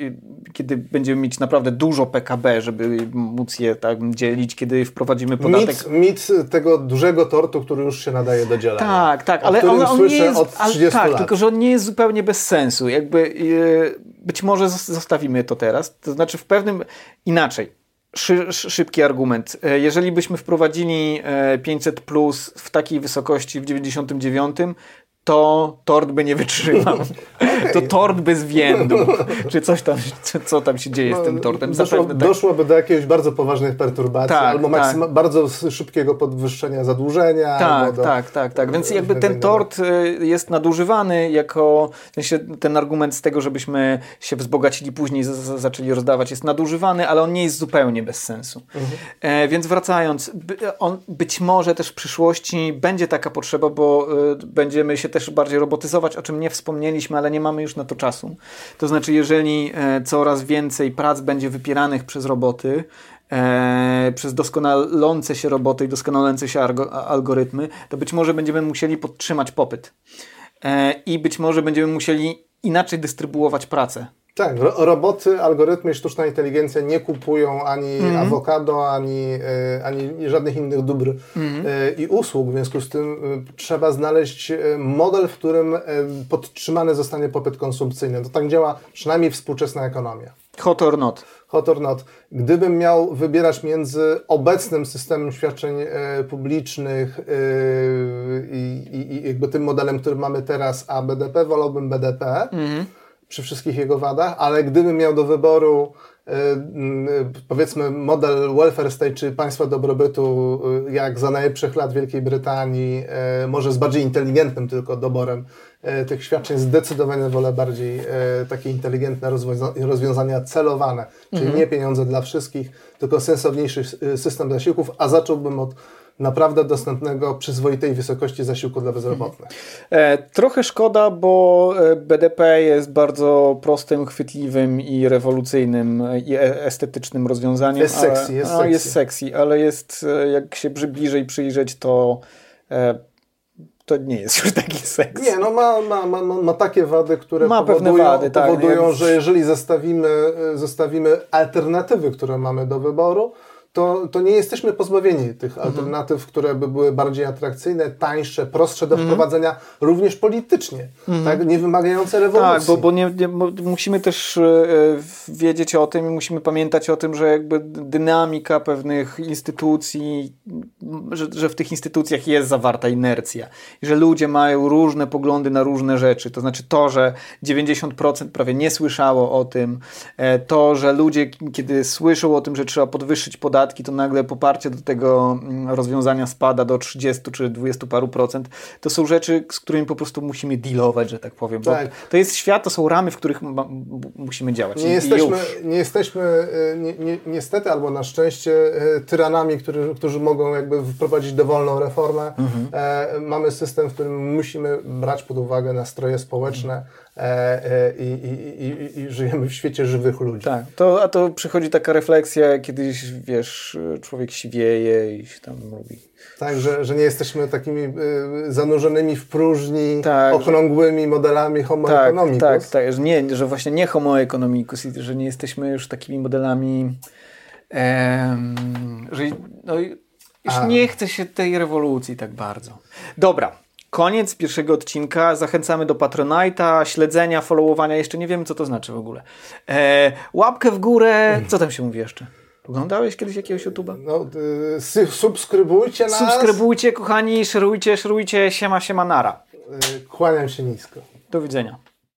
kiedy będziemy mieć naprawdę dużo PKB, żeby móc je tak dzielić, kiedy wprowadzimy podatek. Mit, mit tego dużego tortu, który już się nadaje do dzielenia. Tak, tak, ale on, on nie jest, ale, tak, lat. tylko że on nie jest zupełnie bez sensu. Jakby yy, być może zostawimy to teraz. To znaczy w pewnym inaczej szy, szybki argument. E, jeżeli byśmy wprowadzili 500 e, plus w takiej wysokości w 99, to tort by nie wytrzymał. Okay. *laughs* To tort by zwiędł. *laughs* Czy coś tam, co tam się dzieje no, z tym tortem? Doszło, tak. Doszłoby do jakiejś bardzo poważnych perturbacji tak, albo tak. bardzo szybkiego podwyższenia zadłużenia. Tak, do, tak, tak, tak. Więc jakby ten tort y, jest nadużywany jako, w sensie ten argument z tego, żebyśmy się wzbogacili później, z, z, zaczęli rozdawać, jest nadużywany, ale on nie jest zupełnie bez sensu. Mhm. E, więc wracając, by, on być może też w przyszłości będzie taka potrzeba, bo y, będziemy się też bardziej robotyzować, o czym nie wspomnieliśmy, ale nie mamy już na to czasu. To znaczy, jeżeli e, coraz więcej prac będzie wypieranych przez roboty, e, przez doskonalące się roboty i doskonalące się algorytmy, to być może będziemy musieli podtrzymać popyt. E, I być może będziemy musieli inaczej dystrybuować pracę. Tak, roboty, algorytmy, sztuczna inteligencja nie kupują ani mm awokado, ani, e, ani żadnych innych dóbr mm i usług. W związku z tym e, trzeba znaleźć model, w którym podtrzymany zostanie popyt konsumpcyjny. To tak działa przynajmniej współczesna ekonomia. Hot or not. Hot or not. Gdybym miał wybierać między obecnym systemem świadczeń publicznych i, i, i jakby tym modelem, który mamy teraz, a BDP, wolałbym BDP. Mm przy wszystkich jego wadach, ale gdybym miał do wyboru y, y, powiedzmy model welfare state czy państwa dobrobytu y, jak za najlepszych lat Wielkiej Brytanii, może z bardziej inteligentnym tylko doborem tych świadczeń, zdecydowanie wolę bardziej takie inteligentne rozwiązania celowane, czyli mhm. nie pieniądze dla wszystkich, tylko sensowniejszy system zasiłków, a zacząłbym od naprawdę dostępnego, przyzwoitej wysokości zasiłku dla bezrobotnych. E, trochę szkoda, bo e, BDP jest bardzo prostym, chwytliwym i rewolucyjnym i e, estetycznym rozwiązaniem. Jest sexy, jest sexy. jest sexy, ale jest, e, jak się bliżej przyjrzeć, to to nie jest już taki seks. Nie, no ma, ma, ma, ma takie wady, które ma powodują, wady, tak, powodują że jeżeli zestawimy, zestawimy alternatywy, które mamy do wyboru, to, to nie jesteśmy pozbawieni tych mhm. alternatyw, które by były bardziej atrakcyjne, tańsze, prostsze do mhm. wprowadzenia, również politycznie, mhm. tak? nie wymagające rewolucji. Tak, bo, bo, nie, nie, bo musimy też e, wiedzieć o tym i musimy pamiętać o tym, że jakby dynamika pewnych instytucji, że, że w tych instytucjach jest zawarta inercja i że ludzie mają różne poglądy na różne rzeczy. To znaczy to, że 90% prawie nie słyszało o tym, e, to, że ludzie, kiedy słyszą o tym, że trzeba podwyższyć podatki, podatki, to nagle poparcie do tego mm, rozwiązania spada do 30 czy 20 paru procent. To są rzeczy, z którymi po prostu musimy dealować, że tak powiem. Tak. To jest świat, to są ramy, w których musimy działać. Nie I jesteśmy, już. nie jesteśmy e, ni, ni, niestety albo na szczęście e, tyranami, którzy, którzy mogą jakby wprowadzić dowolną reformę. Mhm. E, mamy system, w którym musimy brać pod uwagę nastroje społeczne e, i, i, i, i, i żyjemy w świecie żywych ludzi. Tak, to, a to przychodzi taka refleksja, kiedyś, wiesz, człowiek siwieje i się tam mówi. Tak, że, że nie jesteśmy takimi e, zanurzonymi w próżni, Tak, okrągłymi modelami homo Tak, economicus. tak, tak, że, nie, że właśnie nie homo economicus, że nie jesteśmy już takimi modelami, em, że no, już A. nie chce się tej rewolucji tak bardzo. Dobra, koniec pierwszego odcinka. Zachęcamy do Patronite'a, śledzenia, followowania. Jeszcze nie wiemy, co to znaczy w ogóle. E, łapkę w górę. Co tam się mówi jeszcze? Oglądałeś kiedyś jakiegoś YouTube'a? No, y, subskrybujcie nas. Subskrybujcie, kochani, szerujcie, szerujcie, siema, siema, nara. Y, Kłaniam się nisko. Do widzenia.